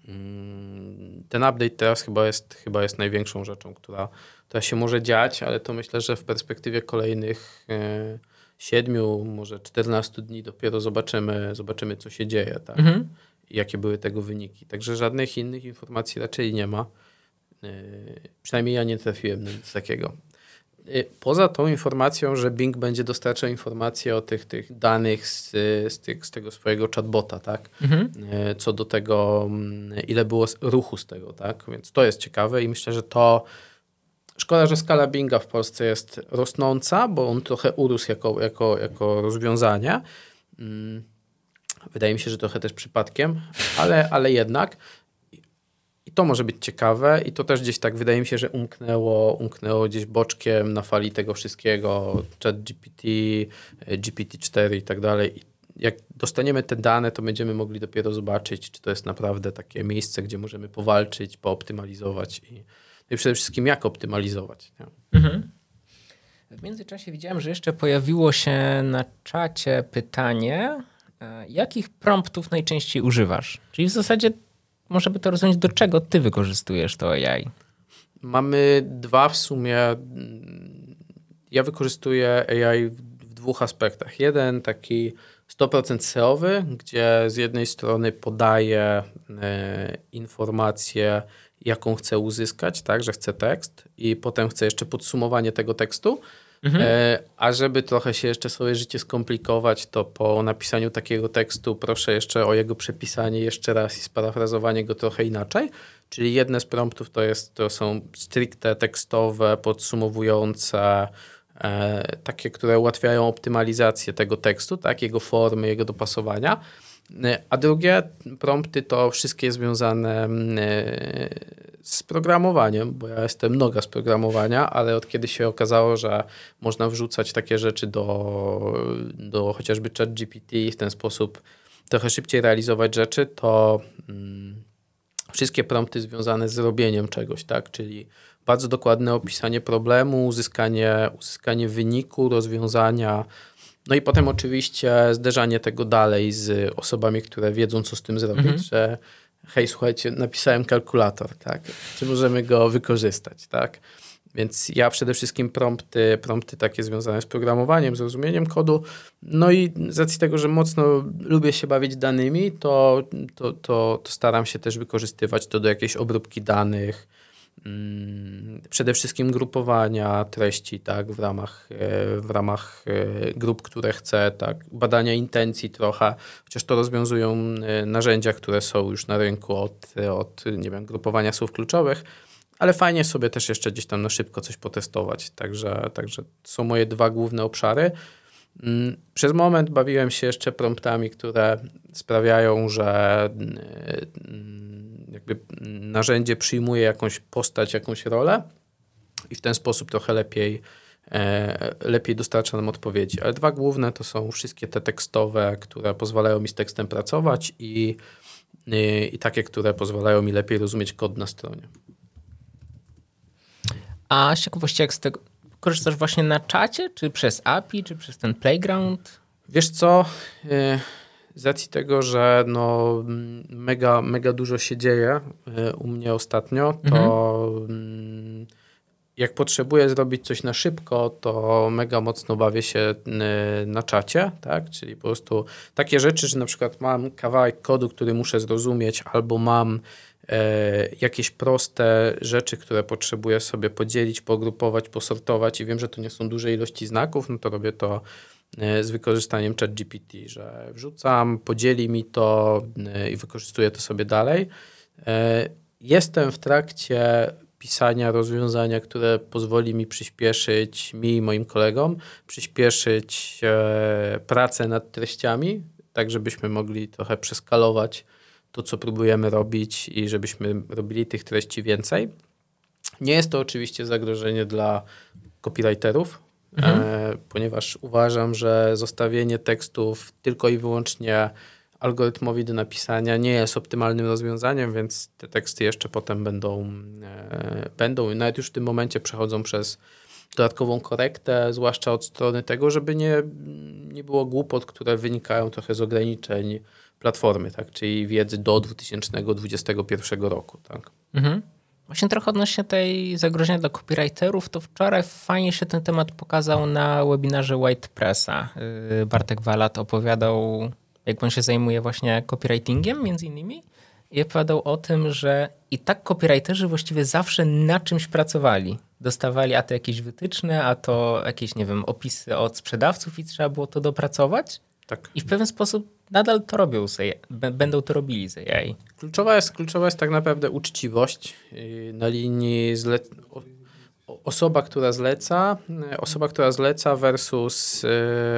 Mm, ten update teraz chyba jest, chyba jest największą rzeczą, która, która się może dziać, ale to myślę, że w perspektywie kolejnych e, siedmiu, może 14 dni dopiero zobaczymy, zobaczymy co się dzieje tak? Mhm. i jakie były tego wyniki. Także żadnych innych informacji raczej nie ma. Yy, przynajmniej ja nie trafiłem na nic takiego. Yy, poza tą informacją, że Bing będzie dostarczał informacje o tych, tych danych z, z, tych, z tego swojego chatbota, tak? Mhm. Yy, co do tego, mm, ile było ruchu z tego, tak? Więc to jest ciekawe i myślę, że to Szkoda, że skala Binga w Polsce jest rosnąca, bo on trochę urósł jako, jako, jako rozwiązanie. Mm, wydaje mi się, że trochę też przypadkiem, ale, ale jednak. I to może być ciekawe i to też gdzieś tak wydaje mi się, że umknęło, umknęło gdzieś boczkiem na fali tego wszystkiego, chat GPT, GPT-4 i tak dalej. Jak dostaniemy te dane, to będziemy mogli dopiero zobaczyć, czy to jest naprawdę takie miejsce, gdzie możemy powalczyć, pooptymalizować i, no i przede wszystkim jak optymalizować. Mhm. W międzyczasie widziałem, że jeszcze pojawiło się na czacie pytanie, e, jakich promptów najczęściej używasz? Czyli w zasadzie może by to rozumieć, do czego ty wykorzystujesz to AI? Mamy dwa w sumie. Ja wykorzystuję AI w dwóch aspektach. Jeden taki 100% SEOwy, gdzie z jednej strony podaję e, informację, jaką chcę uzyskać, tak, że chcę tekst i potem chcę jeszcze podsumowanie tego tekstu. Mhm. E, a żeby trochę się jeszcze swoje życie skomplikować, to po napisaniu takiego tekstu proszę jeszcze o jego przepisanie jeszcze raz i sparafrazowanie go trochę inaczej. Czyli jedne z promptów to, jest, to są stricte tekstowe, podsumowujące, e, takie, które ułatwiają optymalizację tego tekstu, tak, jego formy, jego dopasowania. A drugie prompty to wszystkie związane e, z programowaniem, bo ja jestem noga z programowania, ale od kiedy się okazało, że można wrzucać takie rzeczy do, do chociażby ChatGPT i w ten sposób trochę szybciej realizować rzeczy, to mm, wszystkie prompty związane z robieniem czegoś, tak? Czyli bardzo dokładne opisanie problemu, uzyskanie, uzyskanie wyniku, rozwiązania. No i potem oczywiście zderzanie tego dalej z osobami, które wiedzą, co z tym zrobić, mhm. że hej, słuchajcie, napisałem kalkulator, tak? Czy możemy go wykorzystać, tak? Więc ja przede wszystkim prompty, prompty takie związane z programowaniem, z rozumieniem kodu. No i z racji tego, że mocno lubię się bawić danymi, to, to, to, to staram się też wykorzystywać to do jakiejś obróbki danych, przede wszystkim grupowania treści tak, w, ramach, e, w ramach e, grup, które chcę, tak, badania intencji trochę, chociaż to rozwiązują e, narzędzia, które są już na rynku od, od nie wiem, grupowania słów kluczowych, ale fajnie sobie też jeszcze gdzieś tam na szybko coś potestować. Także, także są moje dwa główne obszary. Mm, przez moment bawiłem się jeszcze promptami, które sprawiają, że mm, jakby narzędzie przyjmuje jakąś postać, jakąś rolę i w ten sposób trochę lepiej, e, lepiej dostarcza nam odpowiedzi. Ale dwa główne to są wszystkie te tekstowe, które pozwalają mi z tekstem pracować i, i, i takie, które pozwalają mi lepiej rozumieć kod na stronie. A z ciekawości, jak z tego korzystasz właśnie na czacie, czy przez API, czy przez ten playground? Wiesz co, y, z racji tego, że no mega, mega dużo się dzieje y, u mnie ostatnio, to mhm. jak potrzebuję zrobić coś na szybko, to mega mocno bawię się y, na czacie, tak? Czyli po prostu takie rzeczy, że na przykład mam kawałek kodu, który muszę zrozumieć, albo mam jakieś proste rzeczy, które potrzebuję sobie podzielić, pogrupować, posortować i wiem, że to nie są duże ilości znaków, no to robię to e, z wykorzystaniem ChatGPT, że wrzucam, podzieli mi to e, i wykorzystuję to sobie dalej. Jestem w trakcie pisania rozwiązania, które pozwoli mi przyspieszyć, mi i moim kolegom, przyspieszyć pracę nad treściami, tak żebyśmy mogli trochę przeskalować to, co próbujemy robić i żebyśmy robili tych treści więcej. Nie jest to oczywiście zagrożenie dla copywriterów, mhm. e, ponieważ uważam, że zostawienie tekstów tylko i wyłącznie algorytmowi do napisania nie jest optymalnym rozwiązaniem, więc te teksty jeszcze potem będą, e, będą nawet już w tym momencie przechodzą przez dodatkową korektę, zwłaszcza od strony tego, żeby nie, nie było głupot, które wynikają trochę z ograniczeń platformy, tak? czyli wiedzy do 2021 roku. Tak? Mhm. Właśnie trochę odnośnie tej zagrożenia dla copywriterów, to wczoraj fajnie się ten temat pokazał na webinarze White Pressa. Y, Bartek Walat opowiadał, jak on się zajmuje właśnie copywritingiem między innymi i opowiadał o tym, że i tak copywriterzy właściwie zawsze na czymś pracowali. Dostawali a to jakieś wytyczne, a to jakieś, nie wiem, opisy od sprzedawców i trzeba było to dopracować. Tak. I w pewien sposób nadal to robią, z będą to robili z AI. Kluczowa jest, kluczowa jest tak naprawdę uczciwość y, na linii zle... osoba, która zleca, y, osoba, która zleca versus y,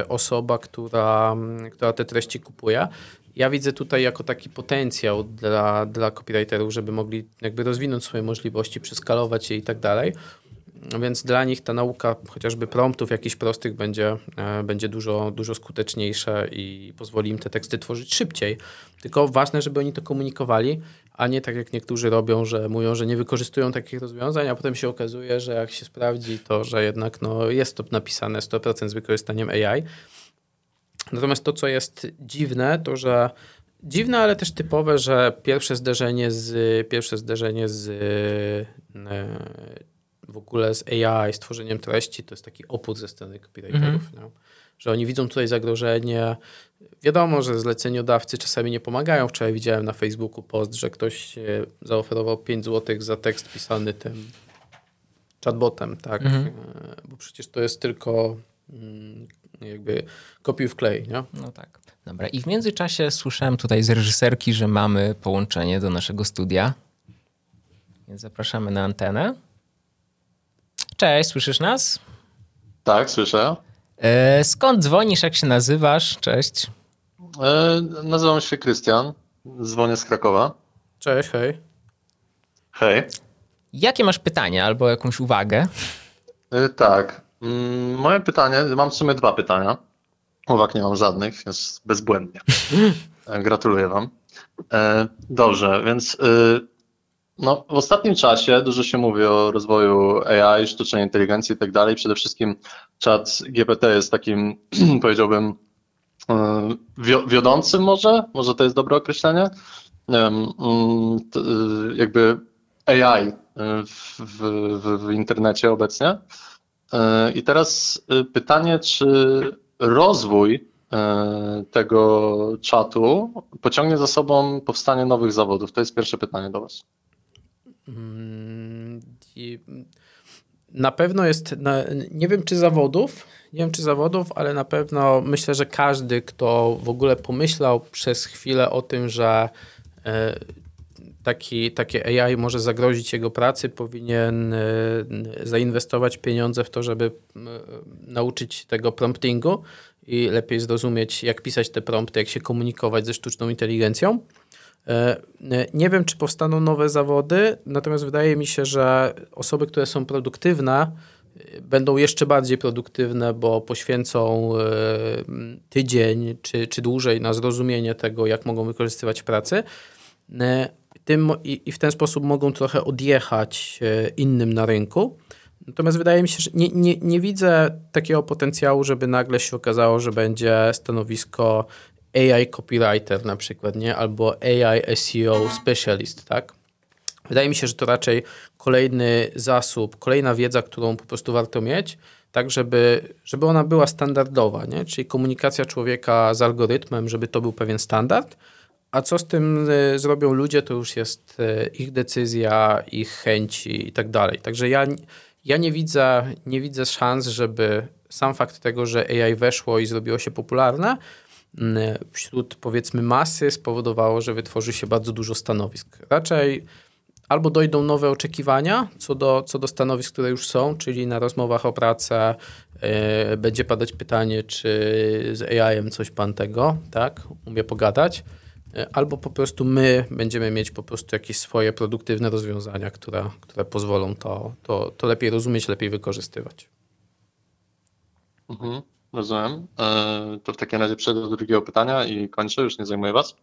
osoba, która, która te treści kupuje. Ja widzę tutaj jako taki potencjał dla, dla copywriterów, żeby mogli jakby rozwinąć swoje możliwości, przeskalować je i tak dalej. Więc dla nich ta nauka chociażby promptów jakichś prostych będzie, e, będzie dużo, dużo skuteczniejsza i pozwoli im te teksty tworzyć szybciej. Tylko ważne, żeby oni to komunikowali, a nie tak jak niektórzy robią, że mówią, że nie wykorzystują takich rozwiązań, a potem się okazuje, że jak się sprawdzi to, że jednak no, jest to napisane 100% z wykorzystaniem AI. Natomiast to, co jest dziwne, to że dziwne, ale też typowe, że pierwsze zderzenie z, pierwsze zderzenie z e, w ogóle z AI, z tworzeniem treści, to jest taki opór ze strony copywriterów, mm. że oni widzą tutaj zagrożenie. Wiadomo, że zleceniodawcy czasami nie pomagają. Wczoraj widziałem na Facebooku post, że ktoś zaoferował 5 zł za tekst pisany tym chatbotem, tak? Mm. Bo przecież to jest tylko mm, jakby kopiuj w klej, nie? No tak. Dobra, i w międzyczasie słyszałem tutaj z reżyserki, że mamy połączenie do naszego studia. Więc zapraszamy na antenę. Cześć, słyszysz nas? Tak, słyszę. E, skąd dzwonisz, jak się nazywasz? Cześć. E, nazywam się Krystian, dzwonię z Krakowa. Cześć, hej. Hej. Jakie masz pytanie albo jakąś uwagę? E, tak. Mm, moje pytanie, mam w sumie dwa pytania. Uwag nie mam żadnych, jest bezbłędnie. E, gratuluję wam. E, dobrze, więc y, no, w ostatnim czasie dużo się mówi o rozwoju AI, sztucznej inteligencji i tak dalej. Przede wszystkim chat GPT jest takim, powiedziałbym, e, wiodącym może? Może to jest dobre określenie? Mm, e, jakby AI e, w, w, w internecie obecnie. I teraz pytanie, czy rozwój tego czatu pociągnie za sobą powstanie nowych zawodów? To jest pierwsze pytanie do Was. Mm, na pewno jest, nie wiem czy zawodów, nie wiem czy zawodów, ale na pewno myślę, że każdy, kto w ogóle pomyślał przez chwilę o tym, że e, taki, takie AI może zagrozić jego pracy, powinien zainwestować pieniądze w to, żeby nauczyć tego promptingu i lepiej zrozumieć, jak pisać te prompty, jak się komunikować ze sztuczną inteligencją. Nie wiem, czy powstaną nowe zawody, natomiast wydaje mi się, że osoby, które są produktywne, będą jeszcze bardziej produktywne, bo poświęcą e, tydzień czy, czy dłużej na zrozumienie tego, jak mogą wykorzystywać pracę. E, tym, i, w ten sposób mogą trochę odjechać e, innym na rynku. Natomiast wydaje mi się, że nie, nie, nie widzę takiego potencjału, żeby nagle się okazało, że będzie stanowisko AI copywriter na przykład, nie? albo AI SEO specialist, tak? Wydaje mi się, że to raczej kolejny zasób, kolejna wiedza, którą po prostu warto mieć, tak żeby, żeby ona była standardowa, nie? czyli komunikacja człowieka z algorytmem, żeby to był pewien standard, a co z tym e, zrobią ludzie, to już jest e, ich decyzja, ich chęci i tak dalej. Także ja, ja nie, widzę, nie widzę szans, żeby sam fakt tego, że AI weszło i zrobiło się popularne, wśród powiedzmy masy spowodowało, że wytworzy się bardzo dużo stanowisk. Raczej albo dojdą nowe oczekiwania co do, co do stanowisk, które już są, czyli na rozmowach o pracę yy, będzie padać pytanie, czy z AI-em coś pan tego, tak, umie pogadać, yy, albo po prostu my będziemy mieć po prostu jakieś swoje produktywne rozwiązania, które, które pozwolą to, to, to lepiej rozumieć, lepiej wykorzystywać. Mhm, rozumiem. E, to w takim razie przejdę do drugiego pytania i kończę, już nie zajmuję was.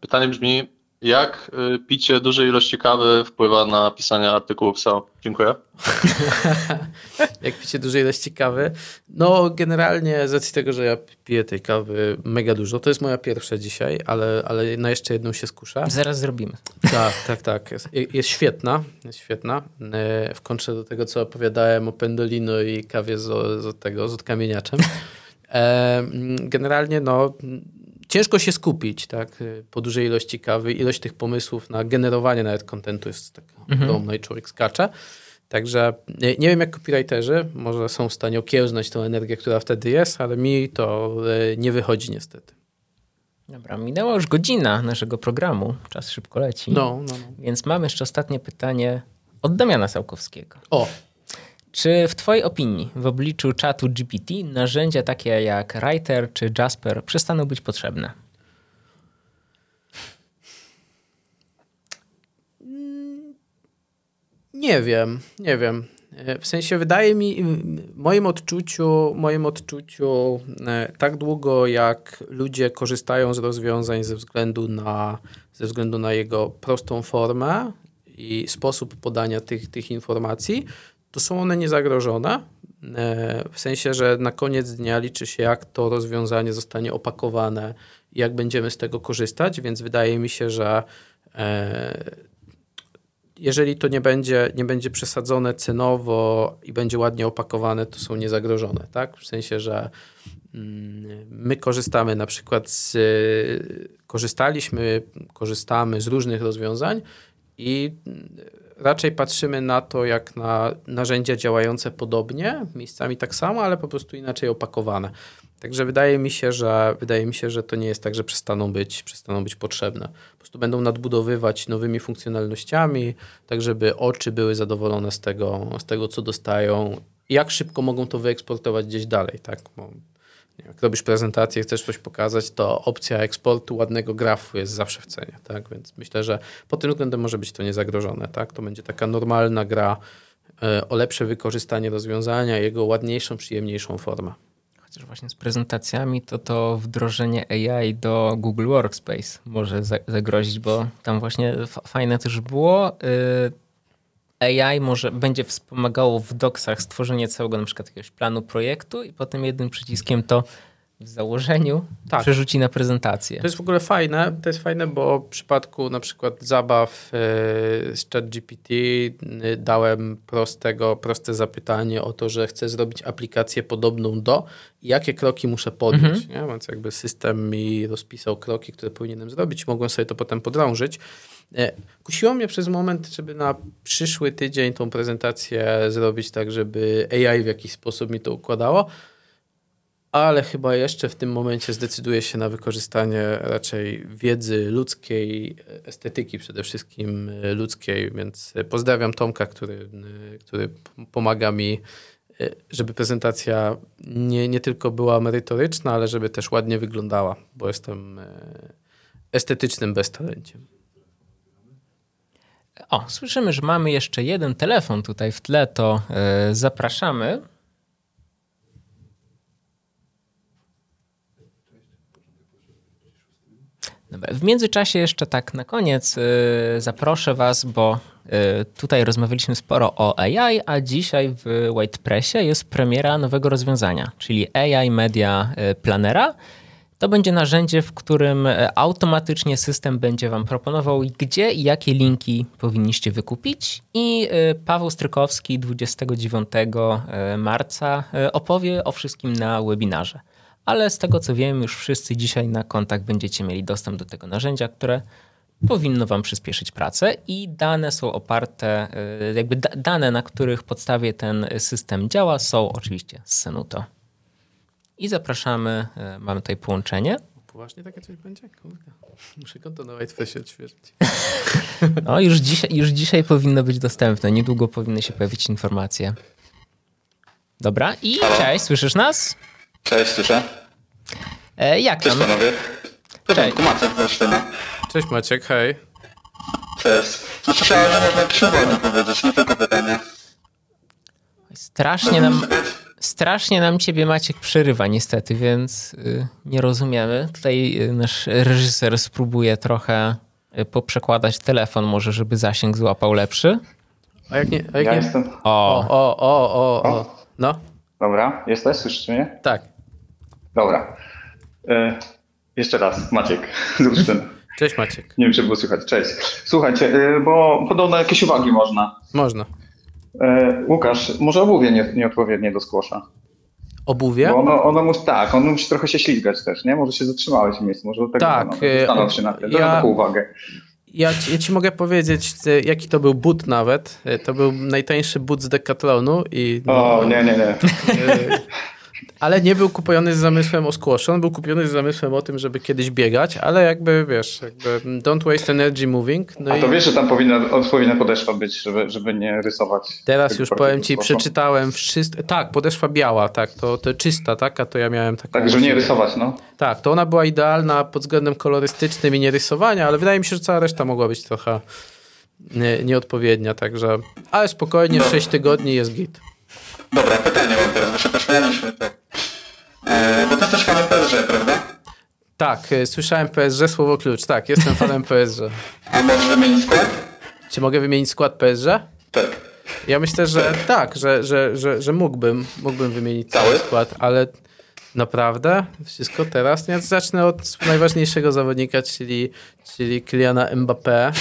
Pytanie brzmi, jak y, picie dużej ilości kawy wpływa na pisanie artykułów SEO? Dziękuję. Jak picie dużej ilości kawy? No generalnie z racji tego, że ja piję tej kawy mega dużo, to jest moja pierwsza dzisiaj, ale, ale na jeszcze jedną się skuszę. Zaraz zrobimy. Tak, tak, tak. Jest, jest świetna, jest świetna. E, w kontrze do tego, co opowiadałem o pendolino i kawie z, z tego, z odkamieniaczem. E, generalnie no ciężko się skupić, tak, po dużej ilości kawy, ilość tych pomysłów na generowanie nawet kontentu jest taka mhm. ogromna i człowiek skacze. Także nie wiem jak copywriterzy, może są w stanie okiełznać tą energię, która wtedy jest, ale mi to e, nie wychodzi niestety. Dobra, minęła już godzina naszego programu, czas szybko leci. No, no, no. Więc mam jeszcze ostatnie pytanie od Damiana Sałkowskiego. O, czy w Twojej opinii w obliczu czatu GPT narzędzia takie jak Writer czy Jasper przestaną być potrzebne? Nie wiem, nie wiem. W sensie wydaje mi, w moim odczuciu, moim odczuciu, e, tak długo jak ludzie korzystają z rozwiązań ze względu na, ze względu na jego prostą formę i sposób podania tych, tych informacji, to są one niezagrożone. E, w sensie, że na koniec dnia liczy się, jak to rozwiązanie zostanie opakowane i jak będziemy z tego korzystać, więc wydaje mi się, że e, jeżeli to nie będzie, nie będzie przesadzone cenowo i będzie ładnie opakowane, to są niezagrożone, tak? W sensie, że mm, my korzystamy na przykład z, korzystaliśmy, korzystamy z różnych rozwiązań i raczej patrzymy na to jak na narzędzia działające podobnie, miejscami tak samo, ale po prostu inaczej opakowane. Także wydaje mi się, że wydaje mi się, że to nie jest tak, że przestaną być, przestaną być potrzebne. Po prostu będą nadbudowywać nowymi funkcjonalnościami, tak żeby oczy były zadowolone z tego, z tego co dostają. Jak szybko mogą to wyeksportować gdzieś dalej, tak? Bo jak robisz prezentację, chcesz coś pokazać, to opcja eksportu ładnego grafu jest zawsze w cenie, tak? Więc myślę, że pod tym względem może być to niezagrożone, tak? To będzie taka normalna gra e, o lepsze wykorzystanie rozwiązania, jego ładniejszą, przyjemniejszą formę. Chociaż właśnie z prezentacjami to to wdrożenie AI do Google Workspace może zagrozić, bo tam właśnie fajne też było. Y, AI może będzie wspomagało w doksach stworzenie całego na przykład jakiegoś planu projektu i potem jednym przyciskiem to w założeniu tak. przerzuci na prezentację. To jest w ogóle fajne, to jest fajne, bo w przypadku na przykład zabaw yy, z ChatGPT yy, dałem prostego, proste zapytanie o to, że chcę zrobić aplikację podobną do i jakie kroki muszę podjąć, mhm. nie? więc jakby system mi rozpisał kroki, które powinienem zrobić, mogłem sobie to potem podrążyć. E, kusiło mnie przez moment, żeby na przyszły tydzień tą prezentację zrobić tak, żeby AI w jakiś sposób mi to układało. ale chyba jeszcze w tym momencie zdecyduję się na wykorzystanie raczej wiedzy ludzkiej, estetyki przede wszystkim ludzkiej, więc pozdrawiam Tomka, który, który pomaga mi, żeby prezentacja nie, nie tylko była merytoryczna, ale żeby też ładnie wyglądała, bo jestem estetycznym beztalenciem. O, słyszymy, że mamy jeszcze jeden telefon tutaj w tle, to yy, zapraszamy. W międzyczasie jeszcze tak na koniec yy, zaproszę Was, bo yy, tutaj rozmawialiśmy sporo o AI, a dzisiaj w WhitePressie jest premiera nowego rozwiązania, czyli AI Media Planera. To będzie narzędzie, w którym e, automatycznie system będzie Wam proponował, gdzie i jakie linki powinniście wykupić. I e, Paweł Strykowski 29 e, marca opowie o wszystkim na webinarze. Ale z tego co wiem, już wszyscy dzisiaj na kontakt będziecie mieli dostęp do tego narzędzia, które powinno Wam przyspieszyć pracę i dane są oparte, jakby dane, na których podstawie ten system działa, są oczywiście z Senuto. I zapraszamy, e, mamy tutaj połączenie. Poważnie takie coś będzie? Kurde. Muszę konto na się odświeżyć. No, już dzisiaj, już dzisiaj powinno być dostępne. Niedługo powinny się pojawić informacje. Dobra, i Halo. cześć, słyszysz nas? Cześć, słyszę. E, jak cześć, tam? panowie. Cześć. Maciek zresztą. Cześć Maciek, hej. Cześć. No słyszałem, że można przewodnie powiedzieć, nie tylko pytanie. Strasznie nam... Strasznie nam ciebie Maciek przerywa niestety, więc y, nie rozumiemy. Tutaj y, nasz reżyser spróbuje trochę y, poprzekładać telefon może, żeby zasięg złapał lepszy. A jak nie... A jak ja nie... jestem... O, o, o, o, o. No. Dobra, jesteś? Słyszysz mnie? Tak. Dobra. E, jeszcze raz, Maciek z Cześć Maciek. Nie wiem, czy było słychać. Cześć. Słuchajcie, bo podobno jakieś uwagi można. Można. E, Łukasz, może obuwie nie, nieodpowiednie do skłosza. Obuwie? Bo ono, ono musi, tak, ono musi trochę się ślizgać też, nie? Może się zatrzymałeś w miejscu, może do tego tak, no, się na chwilę. Ja, taką uwagę. Ja ci, ja ci, mogę powiedzieć, jaki to był but nawet. E, to był najtańszy but z Decathlonu i... No, o, nie, nie, nie. Ale nie był kupiony z zamysłem o squash, on był kupiony z zamysłem o tym, żeby kiedyś biegać, ale jakby, wiesz, jakby don't waste energy moving. No A i... to wiesz, że tam powinna, odpowiednia podeszwa być, żeby, żeby nie rysować. Teraz już powiem ci, przeczytałem wszystko. Tak, podeszwa biała, tak, to, to czysta, tak, a to ja miałem taką... Tak, żeby nie rysować, no. Tak, to ona była idealna pod względem kolorystycznym i nie rysowania, ale wydaje mi się, że cała reszta mogła być trochę nie, nieodpowiednia, także... Ale spokojnie, 6 tygodni jest git. Dobra, pytanie mam teraz, bo się pośmialiśmy, tak. E, bo to też fanem PSG, prawda? Tak, e, słyszałem PSG, słowo klucz. Tak, jestem fanem PSG. A możesz wymienić skład? Czy mogę wymienić skład PSG? Tak. Ja myślę, że tak, że, że, że, że mógłbym, mógłbym wymienić cały skład, ale naprawdę wszystko teraz. Ja zacznę od najważniejszego zawodnika, czyli, czyli Kyliana Mbappé.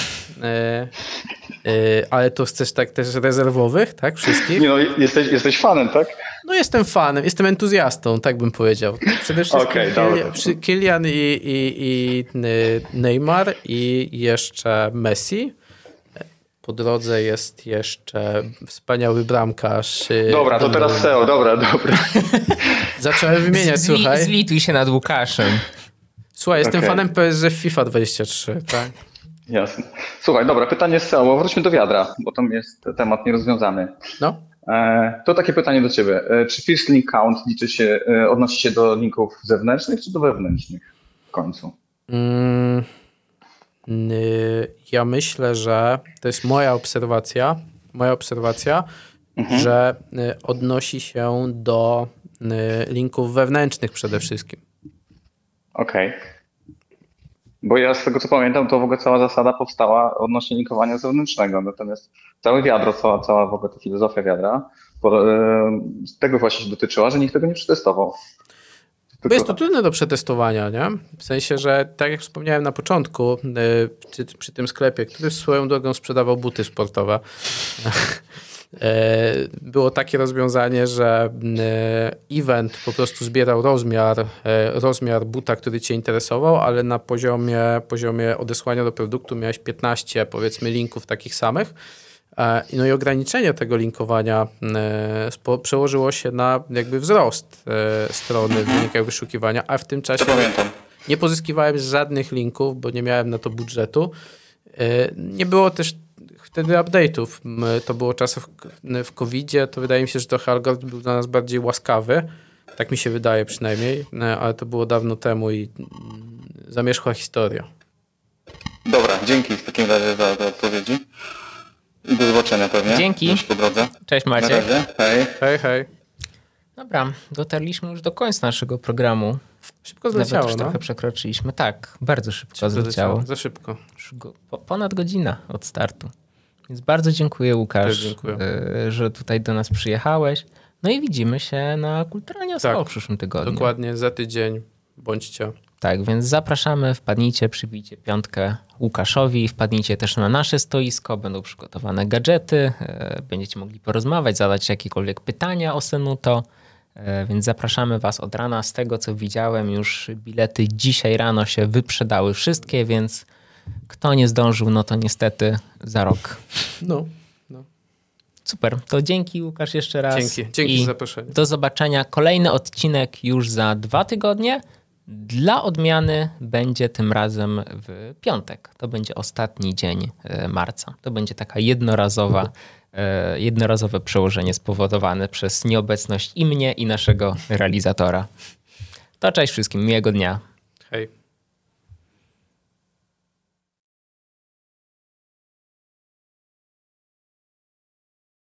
E, E, ale to chcesz tak też rezerwowych, tak? Wszystkich? Nie no, jesteś, jesteś fanem, tak? No jestem fanem, jestem entuzjastą, tak bym powiedział. Przede wszystkim okay, Kylian, Kylian i, i, i Neymar i jeszcze Messi. Po drodze jest jeszcze wspaniały bramkarz. Y, dobra, to teraz SEO, dobra, dobra. Zacząłem wymieniać, Zli, słuchaj. Zlituj się nad Łukaszem. Słuchaj, jestem okay. fanem PSG w FIFA 23, tak? Jasne. Słuchaj, dobra, pytanie z SEO. Wróćmy do wiadra, bo tam jest temat nierozwiązany. No. E, to takie pytanie do Ciebie. E, czy first link count liczy się, e, odnosi się do linków zewnętrznych, czy do wewnętrznych w końcu? Mm, ja myślę, że to jest moja obserwacja, moja obserwacja, mhm. że odnosi się do linków wewnętrznych przede wszystkim. Okej. Okay. Bo ja z tego co pamiętam, to w ogóle cała zasada powstała odnośnie linkowania zewnętrznego. Natomiast całe wiadro, cała, cała w ogóle ta filozofia wiadra, bo, e, tego właśnie się dotyczyła, że nikt tego nie przetestował. Tylko... Jest to trudne do przetestowania, nie? W sensie, że tak jak wspomniałem na początku, e, przy, przy tym sklepie, który swoją drogą sprzedawał buty sportowe, było takie rozwiązanie, że e, event po prostu zbierał rozmiar, e, rozmiar buta, który cię interesował, ale na poziomie, poziomie odesłania do produktu miałeś 15 powiedzmy linków takich samych No i ograniczenie tego linkowania przełożyło się na jakby wzrost strony w wynikach wyszukiwania, a w tym czasie nie pozyskiwałem żadnych linków, bo nie miałem na to budżetu. Nie było też wtedy update'ów. To było czasy w, w COVID-zie, to wydaje mi się, że trochę algorytm był dla nas bardziej łaskawy. Tak mi się wydaje przynajmniej, ale to było dawno temu i zamierzchła historia. Dobra, dzięki w takim razie za te odpowiedzi. Do zobaczenia pewnie. Dzięki. Już po drodze. Cześć Maciek. Na razie. Hej. Hej, hej. Dobra, dotarliśmy już do końca naszego programu. Szybko zleciało, Nawet no. trochę przekroczyliśmy. Tak, bardzo szybko, szybko zleciało. Za szybko. Ponad godzina od startu. Więc bardzo dziękuję Łukasz, dziękuję. E, że tutaj do nas przyjechałeś. No i widzimy się na Kulturalnie tak, w przyszłym tygodniu. Dokładnie, za tydzień. Bądźcie. Tak, więc zapraszamy, wpadnijcie, przybijcie piątkę Łukaszowi, wpadnijcie też na nasze stoisko, będą przygotowane gadżety, e, będziecie mogli porozmawiać, zadać jakiekolwiek pytania o Senuto, e, więc zapraszamy Was od rana. Z tego co widziałem, już bilety dzisiaj rano się wyprzedały wszystkie, więc kto nie zdążył, no to niestety za rok. No. no. Super, to dzięki Łukasz jeszcze raz. Dzięki, dzięki za zaproszenie. Do zobaczenia. Kolejny odcinek już za dwa tygodnie. Dla odmiany będzie tym razem w piątek. To będzie ostatni dzień e, marca. To będzie taka jednorazowa, e, jednorazowe przełożenie spowodowane przez nieobecność i mnie, i naszego realizatora. To cześć wszystkim, miłego dnia. Hej.